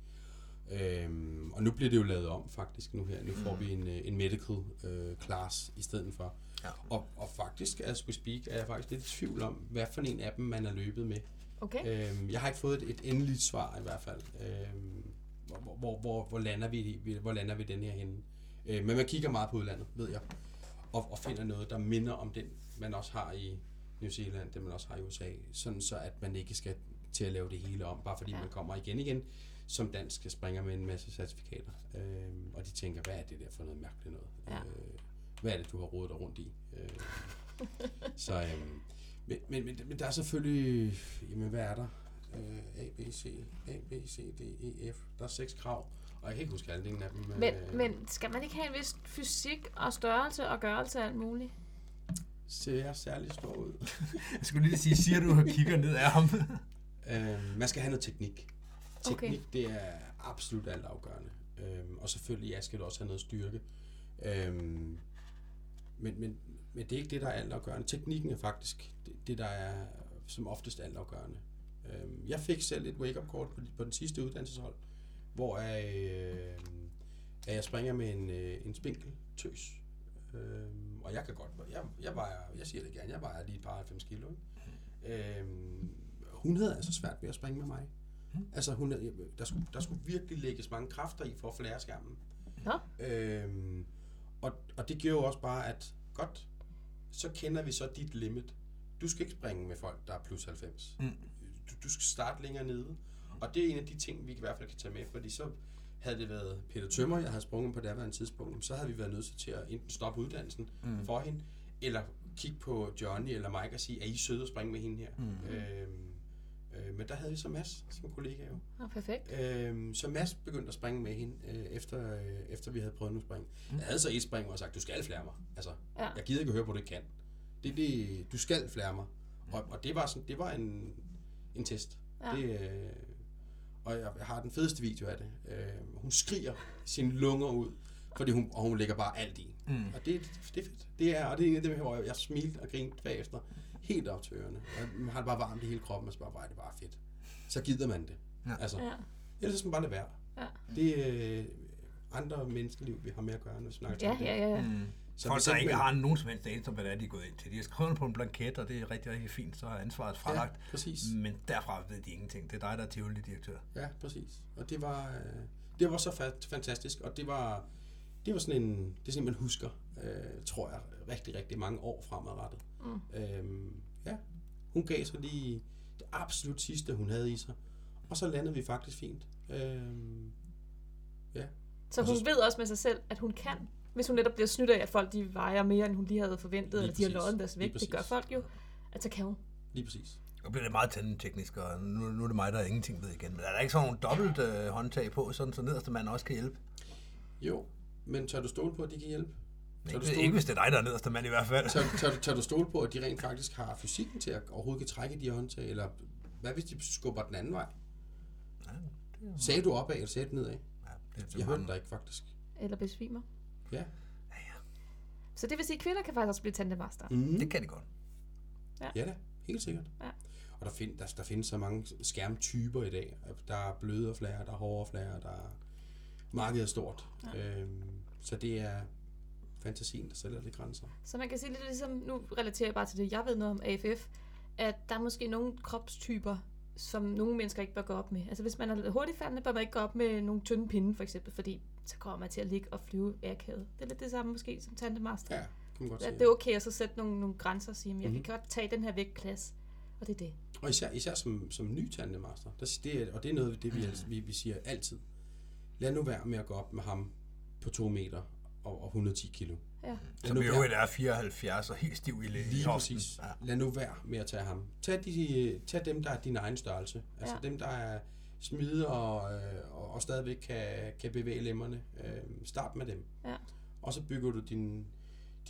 [SPEAKER 4] Øhm, og nu bliver det jo lavet om faktisk nu her. Nu får vi en, øh, en medical øh, class i stedet for.
[SPEAKER 3] Ja.
[SPEAKER 4] Og, og faktisk, as we speak, er jeg faktisk lidt i tvivl om, hvad for en af dem, man er løbet med.
[SPEAKER 2] Okay.
[SPEAKER 4] Øhm, jeg har ikke fået et, et endeligt svar i hvert fald. Øhm, hvor, hvor, hvor, hvor, lander vi, hvor lander vi den her henne? Øh, men man kigger meget på udlandet, ved jeg. Og, og finder noget, der minder om den, man også har i New Zealand, det man også har i USA. Sådan så, at man ikke skal til at lave det hele om, bare fordi
[SPEAKER 2] ja.
[SPEAKER 4] man kommer igen igen som dansk springer med en masse certifikater. Øh, og de tænker, hvad er det der for noget mærkeligt noget?
[SPEAKER 2] Ja.
[SPEAKER 4] Øh, hvad er det, du har rodet dig rundt i? Øh, så, øh, men, men, men, men der er selvfølgelig, jamen hvad er der? Øh, A, B, C, A, B, C, D, E, F. Der er seks krav, og jeg kan ikke huske alle af dem.
[SPEAKER 2] Men,
[SPEAKER 4] øh,
[SPEAKER 2] men skal man ikke have en vis fysik og størrelse og gørelse af alt muligt?
[SPEAKER 4] Ser jeg særlig stor ud?
[SPEAKER 3] Jeg skulle lige sige, siger du og kigger ned af ham?
[SPEAKER 4] Øh, man skal have noget teknik.
[SPEAKER 2] Okay.
[SPEAKER 4] Teknik, det er absolut altafgørende. Øhm, og selvfølgelig ja, skal du også have noget styrke. Øhm, men, men, men det er ikke det, der er altafgørende. Teknikken er faktisk det, det der er som oftest altafgørende. Øhm, jeg fik selv et wake-up call på, på den sidste uddannelseshold, hvor jeg, øh, at jeg springer med en, øh, en spinkel tøs. Øhm, og jeg kan godt, jeg, jeg, vejer, jeg siger det gerne, jeg vejer lige et par 90 kilo. Ikke? Øhm, hun havde altså svært ved at springe med mig. Altså, hun, der, skulle, der skulle virkelig lægges mange kræfter i for at flære skærmen.
[SPEAKER 2] Nå,
[SPEAKER 4] Øhm, og, og det gjorde jo også bare, at godt, så kender vi så dit limit. Du skal ikke springe med folk, der er plus 90.
[SPEAKER 3] Mm.
[SPEAKER 4] Du, du skal starte længere nede. Og det er en af de ting, vi i hvert fald kan tage med, fordi så havde det været Peter Tømmer, jeg havde sprunget på daværende tidspunkt, så havde vi været nødt til at enten stoppe uddannelsen mm. for hende, eller kigge på Johnny eller Mike og sige, er I søde at springe med hende her? Mm. Øhm, øh, men der havde vi så Mads som kollega jo.
[SPEAKER 2] Nå, perfekt.
[SPEAKER 4] Øhm, så Mads begyndte at springe med hende, øh, efter, øh, efter vi havde prøvet nu spring. Jeg havde så et spring, hvor jeg sagde, du skal flære mig. Altså,
[SPEAKER 2] Ja.
[SPEAKER 4] jeg gider ikke at høre på, ikke kan. Det, det, du skal flære mig. Og, og det var, sådan, det var en, en test.
[SPEAKER 2] Ja.
[SPEAKER 4] Det, øh, og jeg, jeg har den fedeste video af det. Øh, hun skriger sine lunger ud, fordi hun, og hun lægger bare alt i. Mm. Og det, det er fedt. Det er, og det er en af dem her, hvor jeg, jeg smilte og grinte bagefter. Helt op til ørerne. Og man har det bare varmt i hele kroppen, og så bare, "Hvor er det bare fedt. Så gider man det.
[SPEAKER 3] Ja.
[SPEAKER 4] Altså,
[SPEAKER 2] Ja.
[SPEAKER 4] Ellers så skal man bare lade være.
[SPEAKER 2] Ja.
[SPEAKER 4] Det er øh, andre menneskeliv, vi har med at gøre, når vi snakker
[SPEAKER 2] Ja,
[SPEAKER 4] det.
[SPEAKER 2] ja, ja. ja.
[SPEAKER 3] Mm.
[SPEAKER 4] Så
[SPEAKER 3] Folk, der
[SPEAKER 4] ikke
[SPEAKER 3] har nogen som helst anelse om, hvad det er, de er gået ind til. De har skrevet på en blanket, og det er rigtig, rigtig fint, så er ansvaret fralagt.
[SPEAKER 4] Ja, præcis.
[SPEAKER 3] Men derfra ved de ingenting. Det er dig, der er tivoli-direktør.
[SPEAKER 4] Ja, præcis. Og det var, øh, det var så fa- fantastisk, og det var, det var sådan en, det er sådan en, man husker, øh, tror jeg, rigtig, rigtig mange år fremadrettet.
[SPEAKER 2] Mm.
[SPEAKER 4] Øhm, ja, hun gav så lige det absolut sidste, hun havde i sig, og så landede vi faktisk fint. Øhm, ja,
[SPEAKER 2] Så
[SPEAKER 4] Og
[SPEAKER 2] hun
[SPEAKER 4] så-
[SPEAKER 2] ved også med sig selv, at hun kan. Hvis hun netop bliver snydt af, at folk de vejer mere, end hun lige havde forventet,
[SPEAKER 4] Lige
[SPEAKER 2] eller de har løjet deres vægt. Det gør folk jo. At så kan hun.
[SPEAKER 4] lige præcis.
[SPEAKER 3] Nu bliver det meget tændeteknisk, og nu, nu er det mig, der ingenting ved igen. Men er der ikke sådan nogle dobbelt øh, håndtag på, sådan så nederste mand også kan hjælpe?
[SPEAKER 4] Jo, men tør du stole på, at de kan hjælpe? Tør du
[SPEAKER 3] Ikke,
[SPEAKER 4] stole
[SPEAKER 3] ikke hvis det er dig, der er nederste mand i hvert fald.
[SPEAKER 4] Tør, tør, tør du stole på, at de rent faktisk har fysikken til at overhovedet kan trække de her håndtag? Eller hvad hvis de skubber den anden vej? Sagde du opad, eller sagde du nedad?
[SPEAKER 3] Ja, det er
[SPEAKER 4] Jeg hørte dig ikke, faktisk.
[SPEAKER 2] Eller besvimer.
[SPEAKER 4] Ja.
[SPEAKER 2] Så det vil sige, at kvinder kan faktisk også blive tandemaster.
[SPEAKER 4] Mm.
[SPEAKER 3] Det kan de godt.
[SPEAKER 4] Ja da, helt sikkert.
[SPEAKER 2] Ja.
[SPEAKER 4] Og der, find, der, der findes så mange skærmtyper i dag. Der er bløde flager, der er hårde flager, der er... Markedet er stort. Ja. Øhm, så det er fantasien, der sætter lidt grænser.
[SPEAKER 2] Så man kan sige lidt ligesom, nu relaterer jeg bare til det, jeg ved noget om AFF, at der er måske nogle kropstyper, som nogle mennesker ikke bør gå op med. Altså hvis man er hurtigfaldende, bør man ikke gå op med nogle tynde pinde, for eksempel, fordi så kommer man til at ligge og flyve akavet. Det er lidt det samme måske som tandemaster.
[SPEAKER 4] Ja, kan man godt
[SPEAKER 2] At
[SPEAKER 4] sige.
[SPEAKER 2] det er okay at så sætte nogle, nogle grænser og sige, at jeg
[SPEAKER 4] Mhm.
[SPEAKER 2] kan godt tage den her vægtklasse, og det er det.
[SPEAKER 4] Og især, især som, som ny tandemaster, der, det og det er noget, det vi, vi, vi siger altid. Lad nu være med at gå op med ham på 2 meter og, og 110 kilo.
[SPEAKER 2] Ja.
[SPEAKER 4] Lad
[SPEAKER 3] Som
[SPEAKER 4] nu
[SPEAKER 3] i øvrigt er 74 og helt stiv i læ- i
[SPEAKER 4] Lige præcis.
[SPEAKER 3] Ja.
[SPEAKER 4] Lad nu være med at tage ham. Tag, de, tag dem, der er din egen størrelse. Altså
[SPEAKER 2] Ja.
[SPEAKER 4] dem, der er smide og, øh, og, og stadigvæk kan, kan bevæge lemmerne. Øh, start med dem.
[SPEAKER 2] Ja.
[SPEAKER 4] Og så bygger du din,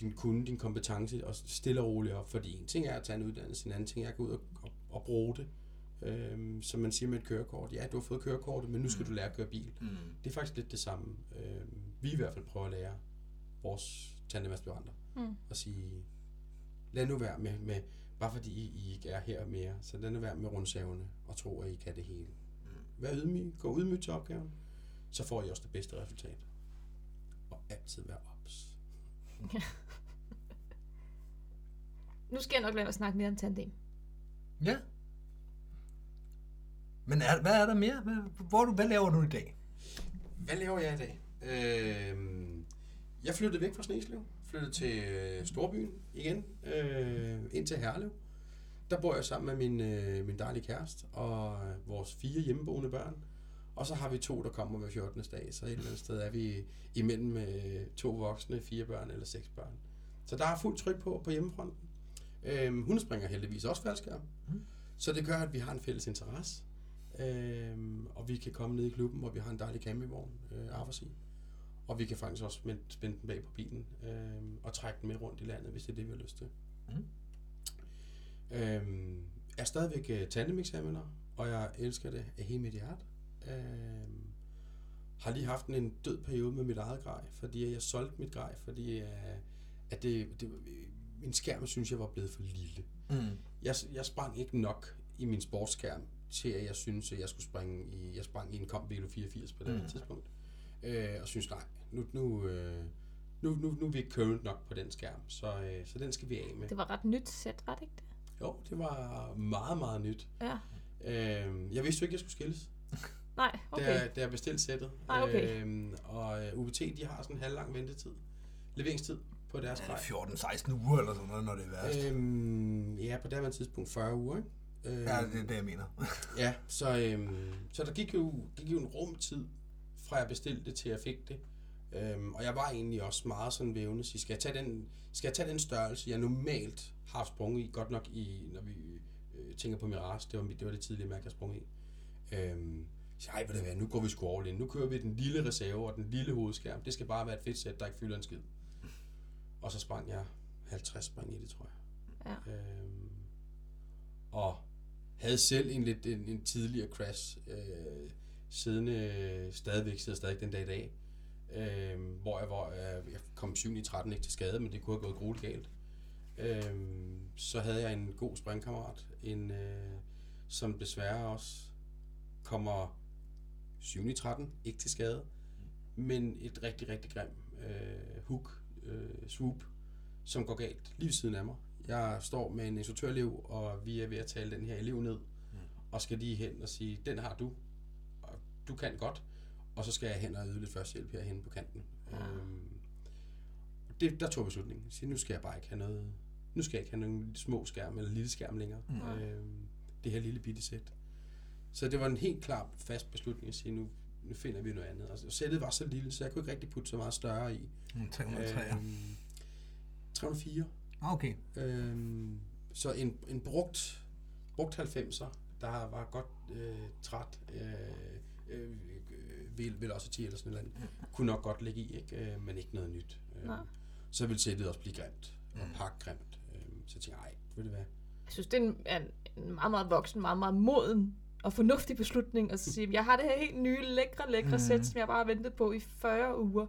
[SPEAKER 4] din kunde, din kompetence og stille og roligt op. Fordi en ting er at tage en uddannelse, en anden ting er at gå ud og, og, og bruge det. Øhm, som man siger med et kørekort. Ja, du har fået kørekortet, men nu skal du lære at køre bil.
[SPEAKER 3] Mm.
[SPEAKER 4] Det er faktisk lidt det samme. Øhm, vi i hvert fald prøver at lære vores tandemaspiranter.
[SPEAKER 2] Mm.
[SPEAKER 4] Og sige, lad nu være med, med bare fordi I, I ikke er her mere, så lad nu være med rundsavene og tro, at I kan det hele. Vær ydmyg, gå ydmyg til opgaven, så får I også det bedste resultat. Og altid være ops.
[SPEAKER 2] Nu skal jeg nok lade være at snakke mere om tandem.
[SPEAKER 3] Ja. Men er, hvad er der mere? Hvad, hvor du, hvad laver du i dag?
[SPEAKER 4] Hvad laver jeg i dag? Øhm, jeg flyttede væk fra Sneslev, flyttede til øh, Storbyen igen, øh, ind til Herlev. Der bor jeg sammen med min, øh, min dejlige kæreste og øh, vores fire hjemmeboende børn. Og så har vi to, der kommer hver 14. dag, så et eller andet sted er vi imellem øh, to voksne, fire børn eller seks børn. Så der er fuldt tryk på på hjemmefronten. Øhm, hun springer heldigvis også faldskærm,
[SPEAKER 3] Mm.
[SPEAKER 4] så det gør, at vi har en fælles interesse. Øhm, og vi kan komme ned i klubben, hvor vi har en dejlig campingvogn, øh, arbejds i. Og vi kan faktisk også spænde, spænde den bag på bilen øhm, og trække den med rundt i landet, hvis det er det, vi har lyst til.
[SPEAKER 3] Mm.
[SPEAKER 4] Øhm, jeg er stadigvæk uh, tandemexaminer, og jeg elsker det af hele mit hjerte. Øhm, har lige haft en død periode med mit eget grej, fordi jeg solgte mit grej, fordi uh, at det, det, min skærm synes jeg var blevet for lille.
[SPEAKER 3] Mm.
[SPEAKER 4] Jeg, jeg sprang ikke nok i min sportsskærm til, at jeg synes, at jeg skulle springe i, jeg sprang i en Comp Velo 84 på det
[SPEAKER 3] mm.
[SPEAKER 4] tidspunkt. Øh, og synes, nej, nu, nu, øh, nu, nu, nu er vi ikke current nok på den skærm, så, øh, så den skal vi af med.
[SPEAKER 2] Det var ret nyt sæt, var det ikke det?
[SPEAKER 4] Jo, det var meget, meget nyt.
[SPEAKER 2] Ja.
[SPEAKER 4] Øh, jeg vidste jo ikke, jeg skulle skilles,
[SPEAKER 2] Nej,
[SPEAKER 4] okay. da, da jeg bestilte sættet.
[SPEAKER 2] Nej, okay.
[SPEAKER 4] Øh, og øh, UBT, de har sådan en halvlang ventetid, leveringstid på deres grej.
[SPEAKER 3] 14-16 uger eller sådan noget, når det er værst.
[SPEAKER 4] Øhm, ja, på det tidspunkt 40 uger, ikke? Øh,
[SPEAKER 3] Ja, det er det, jeg mener.
[SPEAKER 4] Ja, så, øhm, så der gik jo, gik jo en rumtid, fra jeg bestilte det til jeg fik det. Øhm, og jeg var egentlig også meget sådan vævende, så skal jeg tage den, skal jeg tage den størrelse, jeg normalt har sprunget i, godt nok i, når vi øh, tænker på Mirage, det var, det var det tidlige mærke, jeg sprang i. Øhm, så ej, ved du hvad, nu går vi sgu all in. Nu kører vi den lille reserve og den lille hovedskærm. Det skal bare være et fedt sæt, der ikke fylder en skid. Og så sprang jeg 50 spring i det, tror jeg.
[SPEAKER 2] Ja.
[SPEAKER 4] Øhm, og havde selv en lidt en, en tidligere crash, øh, siddende øh, stadigvæk, sidder stadig den dag i dag, øh, hvor, jeg, hvor jeg, jeg kom 7 i 13 ikke til skade, men det kunne have gået grueligt galt. Øh, så havde jeg en god springkammerat, en, øh, som desværre også kommer 7 i 13, ikke til skade, men et rigtig, rigtig grim øh, hook, øh, swoop, som går galt lige ved siden af mig. Jeg står med en instruktørelev, og vi er ved at tale den her elev ned, og skal lige hen og sige, den har du, du kan godt, og så skal jeg hen og yde lidt førstehjælp herhen på kanten.
[SPEAKER 2] Ja.
[SPEAKER 4] Øhm, det, der tog jeg beslutningen. Jeg siger, nu skal jeg bare ikke have noget, nu skal jeg ikke have nogen små skærm eller lille skærm længere.
[SPEAKER 3] Mm.
[SPEAKER 4] Øhm, det her lille bitte sæt. Så det var en helt klar fast beslutning at sige, nu, nu finder vi noget andet. Og sættet var så lille, så jeg kunne ikke rigtig putte så meget større i.
[SPEAKER 3] Mm, 303.
[SPEAKER 4] Øhm, 304.
[SPEAKER 3] Ah, Okay.
[SPEAKER 4] Øhm, så en, en brugt, brugt 90'er, der var godt øh, træt, øh, øh, øh, velocity eller sådan noget, kunne nok godt ligge i, ikke? Øh, men ikke noget nyt. Øh,
[SPEAKER 2] Nej.
[SPEAKER 4] så ville sættet også blive grimt, og
[SPEAKER 3] Mm.
[SPEAKER 4] pakgrimt. Øh, så jeg tænkte jeg, ved du hvad,
[SPEAKER 2] Jeg synes, det er en, en, meget, meget voksen, meget, meget moden og fornuftig beslutning at sige, jeg har det her helt nye, lækre, lækre mm. sæt, som jeg bare har ventet på i 40 uger.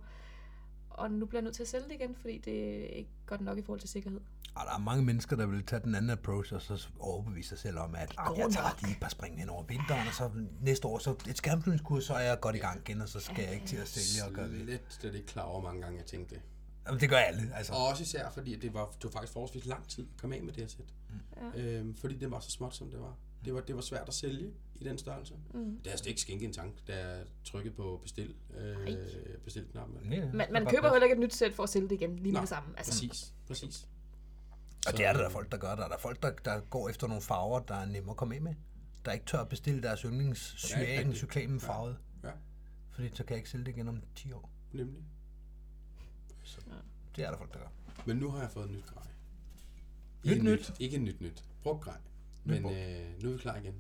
[SPEAKER 2] Og nu bliver jeg nødt til at sælge det igen, fordi det er ikke godt nok i forhold til sikkerhed.
[SPEAKER 3] Og der er mange mennesker, der vil tage den anden approach, og så overbevise sig selv om, at jeg tager
[SPEAKER 2] nok."
[SPEAKER 3] lige et par spring hen over vinteren, og så næste år, så et skærmflyvningskurs, så er jeg godt i gang igen, og så skal jeg ikke til at sælge og gøre ved.
[SPEAKER 4] slet, slet ikke klar over, mange gange jeg tænkte det.
[SPEAKER 3] Jamen, det gør alle, altså.
[SPEAKER 4] Og også især, fordi det var, det var faktisk forholdsvis lang tid at komme af med det her sæt.
[SPEAKER 2] Ja.
[SPEAKER 4] Øhm, fordi det var så småt, som det var. Det var, det var svært at sælge i den størrelse.
[SPEAKER 2] Mm.
[SPEAKER 4] Det er altså ikke skænke en tank, da jeg trykkede på bestil, øh, bestil knappen.
[SPEAKER 3] Ja, ja.
[SPEAKER 2] Man, man køber heller ikke et nyt sæt for at sælge det igen, lige med det samme. Altså,
[SPEAKER 4] Præcis, præcis.
[SPEAKER 3] Og det er der, der er folk, der gør. Der er der folk, der, der går efter nogle farver, der er nemme at komme af med. Der ikke tør at bestille deres
[SPEAKER 4] Ja,
[SPEAKER 3] yndlingscyanen,
[SPEAKER 4] rigtigt.
[SPEAKER 3] cyklamen farvet.
[SPEAKER 4] Ja,
[SPEAKER 3] Fordi så kan jeg ikke sælge det igen om 10 år.
[SPEAKER 4] nemlig.
[SPEAKER 3] Det er der folk, der gør.
[SPEAKER 4] Men nu har jeg fået et nyt grej.
[SPEAKER 3] Nyt
[SPEAKER 4] Ikke
[SPEAKER 3] nyt?
[SPEAKER 4] Ikke nyt nyt. Brugt grej.
[SPEAKER 3] Nyt
[SPEAKER 4] Men øh, nu er vi klar igen.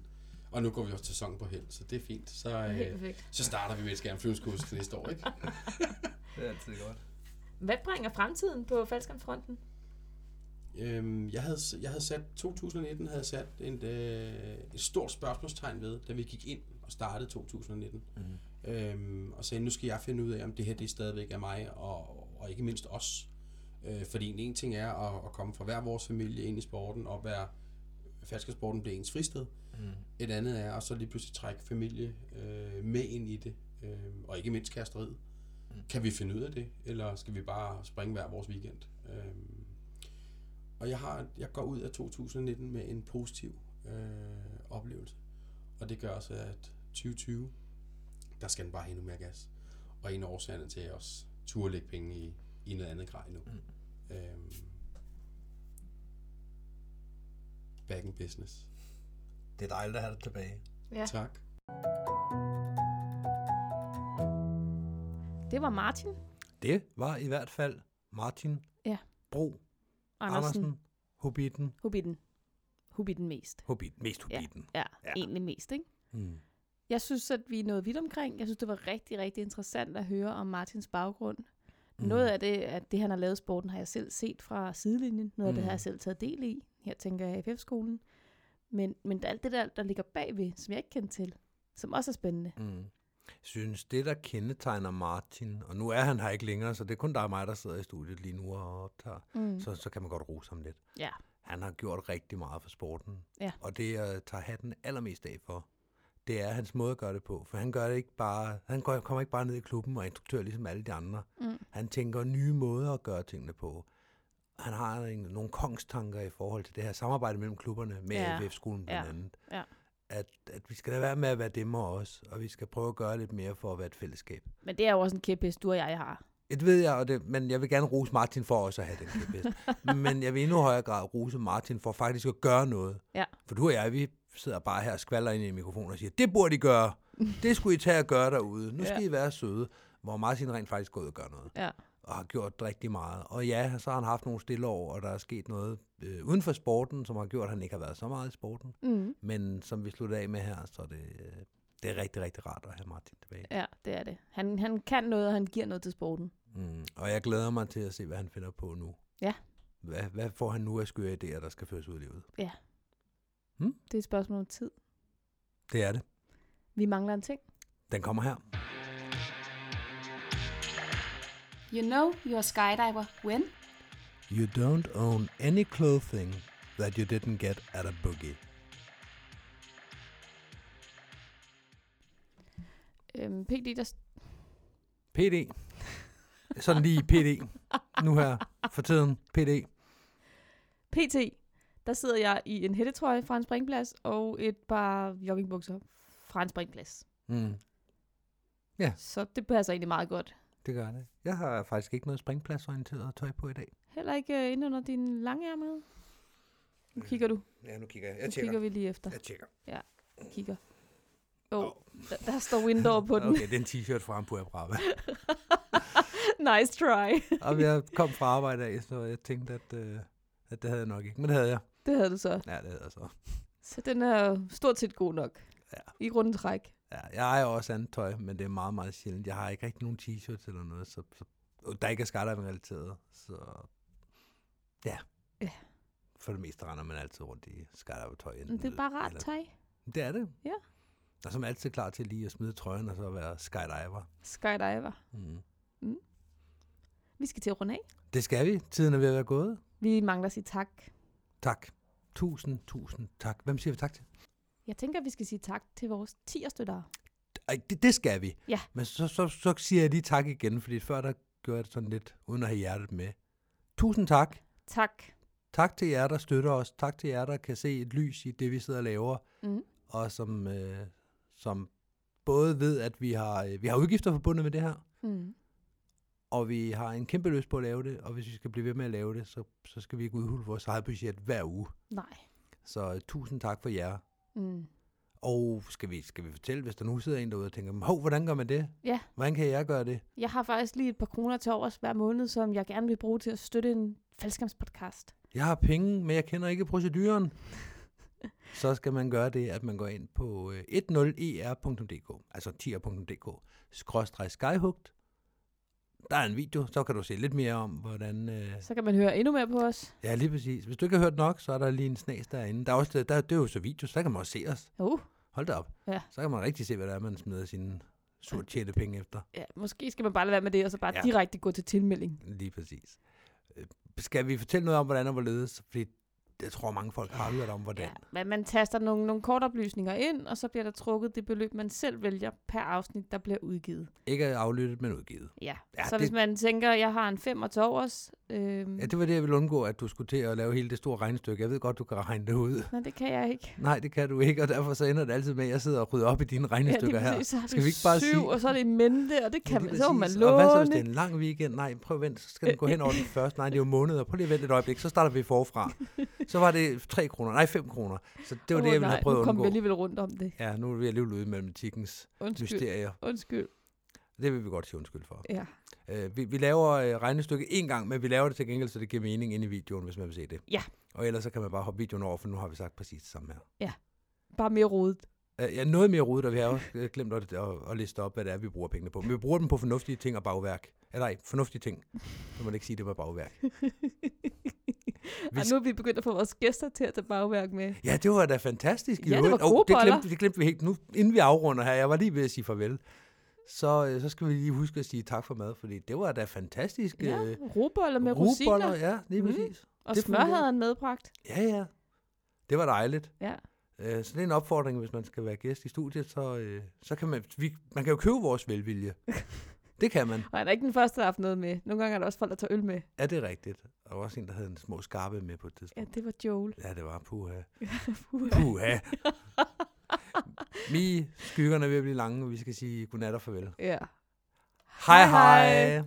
[SPEAKER 4] Og nu går vi også til sæson på held, så det er fint. Så, øh, så starter vi med et skærmflyvningskurs til næste år, ikke?
[SPEAKER 3] Det er altid godt.
[SPEAKER 2] Hvad bringer fremtiden på faldskærmsfronten?
[SPEAKER 4] Øhm, jeg, havde, jeg havde sat, 2019 havde jeg sat et, øh, et stort spørgsmålstegn ved, da vi gik ind og startede 2019.
[SPEAKER 3] Mm.
[SPEAKER 4] Øhm, og sagde, nu skal jeg finde ud af, om det her det stadigvæk er mig, og, og ikke mindst os. Øh, fordi en, en ting er at, at komme fra hver vores familie ind i sporten, og være falskersporten bliver ens fristed.
[SPEAKER 3] Mm.
[SPEAKER 4] Et andet er at så lige pludselig trække familie øh, med ind i det, øh, og ikke mindst kæresteriet.
[SPEAKER 3] Mm.
[SPEAKER 4] Kan vi finde ud af det, eller skal vi bare springe hver vores weekend? Øh, og jeg, har, jeg går ud af 2019 med en positiv øh, oplevelse, og det gør også, at 2020, der skal den bare have endnu mere gas. Og en af årsagerne til, at jeg også turde lægge penge i, i noget andet grej nu.
[SPEAKER 3] Mm.
[SPEAKER 4] Øhm, back in business.
[SPEAKER 3] Det er dejligt at have det tilbage.
[SPEAKER 2] Ja.
[SPEAKER 4] Tak.
[SPEAKER 2] Det var Martin
[SPEAKER 3] Det var i hvert fald Martin
[SPEAKER 2] Ja.
[SPEAKER 3] Bro
[SPEAKER 2] Andersen.
[SPEAKER 3] Andersen, Hobbiten,
[SPEAKER 2] Hobbiten. Hobbiten mest.
[SPEAKER 3] Hobbit, mest. Hobbiten.
[SPEAKER 2] Ja,
[SPEAKER 3] Ja.
[SPEAKER 2] ja, egentlig mest, ikke?
[SPEAKER 3] Mm.
[SPEAKER 2] Jeg synes, at vi er nået vidt omkring. Jeg synes, det var rigtig, rigtig interessant at høre om Martins baggrund. Mm. Noget af det, at det, han har lavet sporten, har jeg selv set fra sidelinjen. Noget af det
[SPEAKER 3] Mm.
[SPEAKER 2] har jeg selv taget del i. Her tænker jeg FF-skolen. Men, men alt det der, der ligger bagved, som jeg ikke kendte til, som også er spændende.
[SPEAKER 3] Mm. synes, det der kendetegner Martin, og nu er han her ikke længere, så det er kun dig og mig, der sidder i studiet lige nu og optager,
[SPEAKER 2] Mm.
[SPEAKER 3] så, så kan man godt rose ham lidt.
[SPEAKER 2] Ja.
[SPEAKER 3] Han har gjort rigtig meget for sporten,
[SPEAKER 2] Ja.
[SPEAKER 3] og det, jeg tager hatten allermest af for, det er hans måde at gøre det på. For han gør det ikke bare, han går, kommer ikke bare ned i klubben og er instruktør ligesom alle de andre.
[SPEAKER 2] Mm.
[SPEAKER 3] Han tænker nye måder at gøre tingene på. Han har en, nogle kongstanker i forhold til det her samarbejde mellem klubberne, med
[SPEAKER 2] Ja.
[SPEAKER 3] AFF-skolen blandt
[SPEAKER 2] Ja.
[SPEAKER 3] andet.
[SPEAKER 2] Ja.
[SPEAKER 3] At, at vi skal lade være med at være dem og os, og vi skal prøve at gøre lidt mere for at være et fællesskab.
[SPEAKER 2] Men det er jo også en kæphest, du og jeg har.
[SPEAKER 3] Det ved jeg, og det, men jeg vil gerne rose Martin for også at have den kæphest. men jeg vil endnu højere grad rose Martin for faktisk at gøre noget.
[SPEAKER 2] Ja.
[SPEAKER 3] For du og jeg, vi sidder bare her og skvalder ind i mikrofonen og siger, det burde I gøre. Det skulle I tage og gøre derude. Nu skal
[SPEAKER 2] Ja.
[SPEAKER 3] I være søde. Hvor Martin rent faktisk går ud og gør noget.
[SPEAKER 2] Ja.
[SPEAKER 3] Og har gjort rigtig meget. Og ja, så har han haft nogle stille år, og der er sket noget øh, uden for sporten, som har gjort, at han ikke har været så meget i sporten.
[SPEAKER 2] Mm.
[SPEAKER 3] Men som vi slutter af med her, så er det, øh, det er rigtig, rigtig rart at have Martin tilbage.
[SPEAKER 2] Ja, det er det. Han, han kan noget, og han giver noget til sporten.
[SPEAKER 3] Mm. Og jeg glæder mig til at se, hvad han finder på nu.
[SPEAKER 2] Ja.
[SPEAKER 3] Hvad, hvad får han nu af skøre idéer, der skal føres ud i livet?
[SPEAKER 2] Det er et spørgsmål om tid.
[SPEAKER 3] Det er det.
[SPEAKER 2] Vi mangler en ting.
[SPEAKER 3] Den kommer her.
[SPEAKER 2] You know you're a skydiver when?
[SPEAKER 3] You don't own any clothing that you didn't get at a boogie.
[SPEAKER 2] Øhm, PD, der...
[SPEAKER 3] PD. Sådan lige PD. Nu her for tiden. PD.
[SPEAKER 2] PT, der sidder jeg i en hættetrøje fra en springplads og et par joggingbukser fra en springplads.
[SPEAKER 3] Mm.
[SPEAKER 2] Så det passer egentlig meget godt.
[SPEAKER 3] Det gør det. Jeg har faktisk ikke noget springpladsorienteret tøj på i dag.
[SPEAKER 2] Heller ikke øh, inde under din langærmede. Nu kigger du.
[SPEAKER 3] Ja, nu kigger jeg.
[SPEAKER 2] Nu kigger vi lige efter.
[SPEAKER 3] Jeg tjekker.
[SPEAKER 2] Kigger. Åh, oh, der, der står window på den.
[SPEAKER 3] Okay, det er en t-shirt fra Ampua Brava.
[SPEAKER 2] nice try.
[SPEAKER 3] og jeg kom fra arbejde af, så jeg tænkte, at, øh, at det havde jeg nok ikke. Men det havde jeg.
[SPEAKER 2] Det havde du så.
[SPEAKER 3] Ja, det havde jeg så.
[SPEAKER 2] Så den er stort set god nok.
[SPEAKER 3] Ja.
[SPEAKER 2] I runde træk.
[SPEAKER 3] Ja, jeg ejer også andet tøj, men det er meget, meget sjældent. Jeg har ikke rigtig nogen t-shirts eller noget, så, så, der ikke er skydiving-relateret. Så ja.
[SPEAKER 2] Ja.
[SPEAKER 3] For det meste render man altid rundt i enten
[SPEAKER 2] det er bare rart
[SPEAKER 3] eller-
[SPEAKER 2] tøj.
[SPEAKER 3] Det er det.
[SPEAKER 2] Ja.
[SPEAKER 3] Og så er man altid klar til lige at smide trøjen og så være skydiver.
[SPEAKER 2] Skydiver.
[SPEAKER 3] Mm.
[SPEAKER 2] Vi skal til at runde af.
[SPEAKER 3] Det skal vi. Tiden er ved at være gået.
[SPEAKER 2] Vi mangler at sige tak.
[SPEAKER 3] Tak. Tusind, tusind tak. Hvem siger vi tak til?
[SPEAKER 2] Jeg tænker, at vi skal sige tak til vores 10'er-støttere.
[SPEAKER 3] Ej, det, det skal vi.
[SPEAKER 2] Ja.
[SPEAKER 3] Men så, så, så siger jeg lige tak igen, fordi før der gjorde jeg det sådan lidt, uden at have hjertet med. Tusind tak.
[SPEAKER 2] Tak.
[SPEAKER 3] Tak til jer, der støtter os. Tak til jer, der kan se et lys i det, vi sidder og laver.
[SPEAKER 2] Mm.
[SPEAKER 3] Og som, øh, som både ved, at vi har, øh, vi har udgifter forbundet med det her,
[SPEAKER 2] Mm.
[SPEAKER 3] og vi har en kæmpe lyst på at lave det, og hvis vi skal blive ved med at lave det, så, så skal vi ikke udhule vores eget budget hver uge.
[SPEAKER 2] Nej.
[SPEAKER 3] Så øh, tusind tak for jer.
[SPEAKER 2] Mm.
[SPEAKER 3] Og skal vi, skal vi fortælle, hvis der nu sidder en derude og tænker, hov, hvordan gør man det?
[SPEAKER 2] Ja.
[SPEAKER 3] Hvordan kan jeg gøre det?
[SPEAKER 2] Jeg har faktisk lige et par kroner til overs hver måned, som jeg gerne vil bruge til at støtte en faldskærmspodcast.
[SPEAKER 3] Jeg har penge, men jeg kender ikke proceduren. så skal man gøre det, at man går ind på øh, 10er.dk, altså 10er.dk, skråstreg skyhugt. Der er en video, så kan du se lidt mere om, hvordan... Øh,
[SPEAKER 2] Så kan man høre endnu mere på os.
[SPEAKER 3] ja, lige præcis. Hvis du ikke har hørt nok, så er der lige en snas derinde. Der er også, der, det er jo så video, så kan man også se os.
[SPEAKER 2] Uh.
[SPEAKER 3] Hold da op.
[SPEAKER 2] Ja.
[SPEAKER 3] Så kan man rigtig se, hvad der er, man smider sine surt tjente penge efter.
[SPEAKER 2] Ja, måske skal man bare lade være med det, og så bare
[SPEAKER 3] Ja.
[SPEAKER 2] ja. direkte gå til tilmelding.
[SPEAKER 3] Lige præcis. Øh, Skal vi fortælle noget om, hvordan og hvorledes? Fordi jeg tror, mange folk har hørt om, hvordan.
[SPEAKER 2] Ja, men man taster nogle, nogle kortoplysninger ind, og så bliver der trukket det beløb, man selv vælger per afsnit, der bliver udgivet.
[SPEAKER 3] Ikke aflyttet, men udgivet.
[SPEAKER 2] Ja,
[SPEAKER 3] Ja,
[SPEAKER 2] så
[SPEAKER 3] det-
[SPEAKER 2] hvis man tænker, jeg har en femmer til overs, øhm,
[SPEAKER 3] Ja, det var det, jeg ville undgå, at du skulle til at lave hele det store regnestykke. Jeg ved godt, du kan regne det ud.
[SPEAKER 2] nej, det kan jeg ikke.
[SPEAKER 3] Nej, det kan du ikke, og derfor så ender det altid med, at jeg sidder og rydder op i dine regnestykker her.
[SPEAKER 2] præcis. Så
[SPEAKER 3] Skal vi ikke bare
[SPEAKER 2] syv,
[SPEAKER 3] sige-
[SPEAKER 2] og så er det i mente, og det kan
[SPEAKER 3] lige
[SPEAKER 2] man, så man
[SPEAKER 3] præcis. Og hvad så, hvis det er
[SPEAKER 2] låne.
[SPEAKER 3] en lang weekend? Nej, prøv at vente, så skal den gå hen over den første. Nej, det er jo måneder. Prøv lige at vente et øjeblik, så starter vi forfra. Så var det 3 kroner, nej 5 kroner. Så det var
[SPEAKER 2] Åh,
[SPEAKER 3] det, jeg ville
[SPEAKER 2] nej,
[SPEAKER 3] have prøvet
[SPEAKER 2] nu
[SPEAKER 3] at
[SPEAKER 2] kom vi
[SPEAKER 3] undgå.
[SPEAKER 2] alligevel rundt om det.
[SPEAKER 3] Ja, nu er vi alligevel ude i matematikkens
[SPEAKER 2] Undskyld.
[SPEAKER 3] mysterier.
[SPEAKER 2] Undskyld.
[SPEAKER 3] Det vil vi godt sige undskyld for.
[SPEAKER 2] Ja.
[SPEAKER 3] Øh, vi, vi laver øh, regnestykket en gang, men vi laver det til gengæld, så det giver mening inde i videoen, hvis man vil se det.
[SPEAKER 2] Ja.
[SPEAKER 3] Og ellers så kan man bare hoppe videoen over, for nu har vi sagt præcis det samme her.
[SPEAKER 2] Bare mere rodet.
[SPEAKER 3] Øh, ja, noget mere rodet, og vi har også øh, glemt at, at, at liste op, hvad det er, vi bruger pengene på. Men vi bruger dem på fornuftige ting og bagværk. Eller nej, fornuftige ting. Så må man ikke sige, det var bagværk.
[SPEAKER 2] Og nu er vi begyndt at få vores gæster til at tage bagværk med.
[SPEAKER 3] Ja, det var da fantastisk. i
[SPEAKER 2] Ja, det var gode
[SPEAKER 3] det
[SPEAKER 2] boller.
[SPEAKER 3] glemte, det glemte vi helt. Nu, inden vi afrunder her, jeg var lige ved at sige farvel. Så, øh, så skal vi lige huske at sige tak for mad, fordi det var da fantastisk.
[SPEAKER 2] Ja,
[SPEAKER 3] øh,
[SPEAKER 2] med
[SPEAKER 3] rugboller,
[SPEAKER 2] rosiner.
[SPEAKER 3] Ja, lige præcis.
[SPEAKER 2] Og
[SPEAKER 3] det
[SPEAKER 2] smør
[SPEAKER 3] fungerer.
[SPEAKER 2] havde han medbragt.
[SPEAKER 3] Ja, ja. Det var dejligt.
[SPEAKER 2] Ja.
[SPEAKER 3] Øh, så det er en opfordring, hvis man skal være gæst i studiet, så, øh, så kan man, vi, man kan jo købe vores velvilje. det kan man.
[SPEAKER 2] Og han er ikke den første, der har haft noget med. Nogle gange er der også folk, der tager øl med.
[SPEAKER 3] Ja, det er rigtigt. Og der var også en, der havde en små skarpe med på et
[SPEAKER 2] Ja,
[SPEAKER 3] tidspunkt.
[SPEAKER 2] det var Joel.
[SPEAKER 3] Ja, det var puha.
[SPEAKER 2] Puha.
[SPEAKER 3] Puha. Vi skyggerne er ved at blive lange, og vi skal sige godnat og farvel.
[SPEAKER 2] ja.
[SPEAKER 3] Hej
[SPEAKER 2] Hej, hej.
[SPEAKER 3] hej.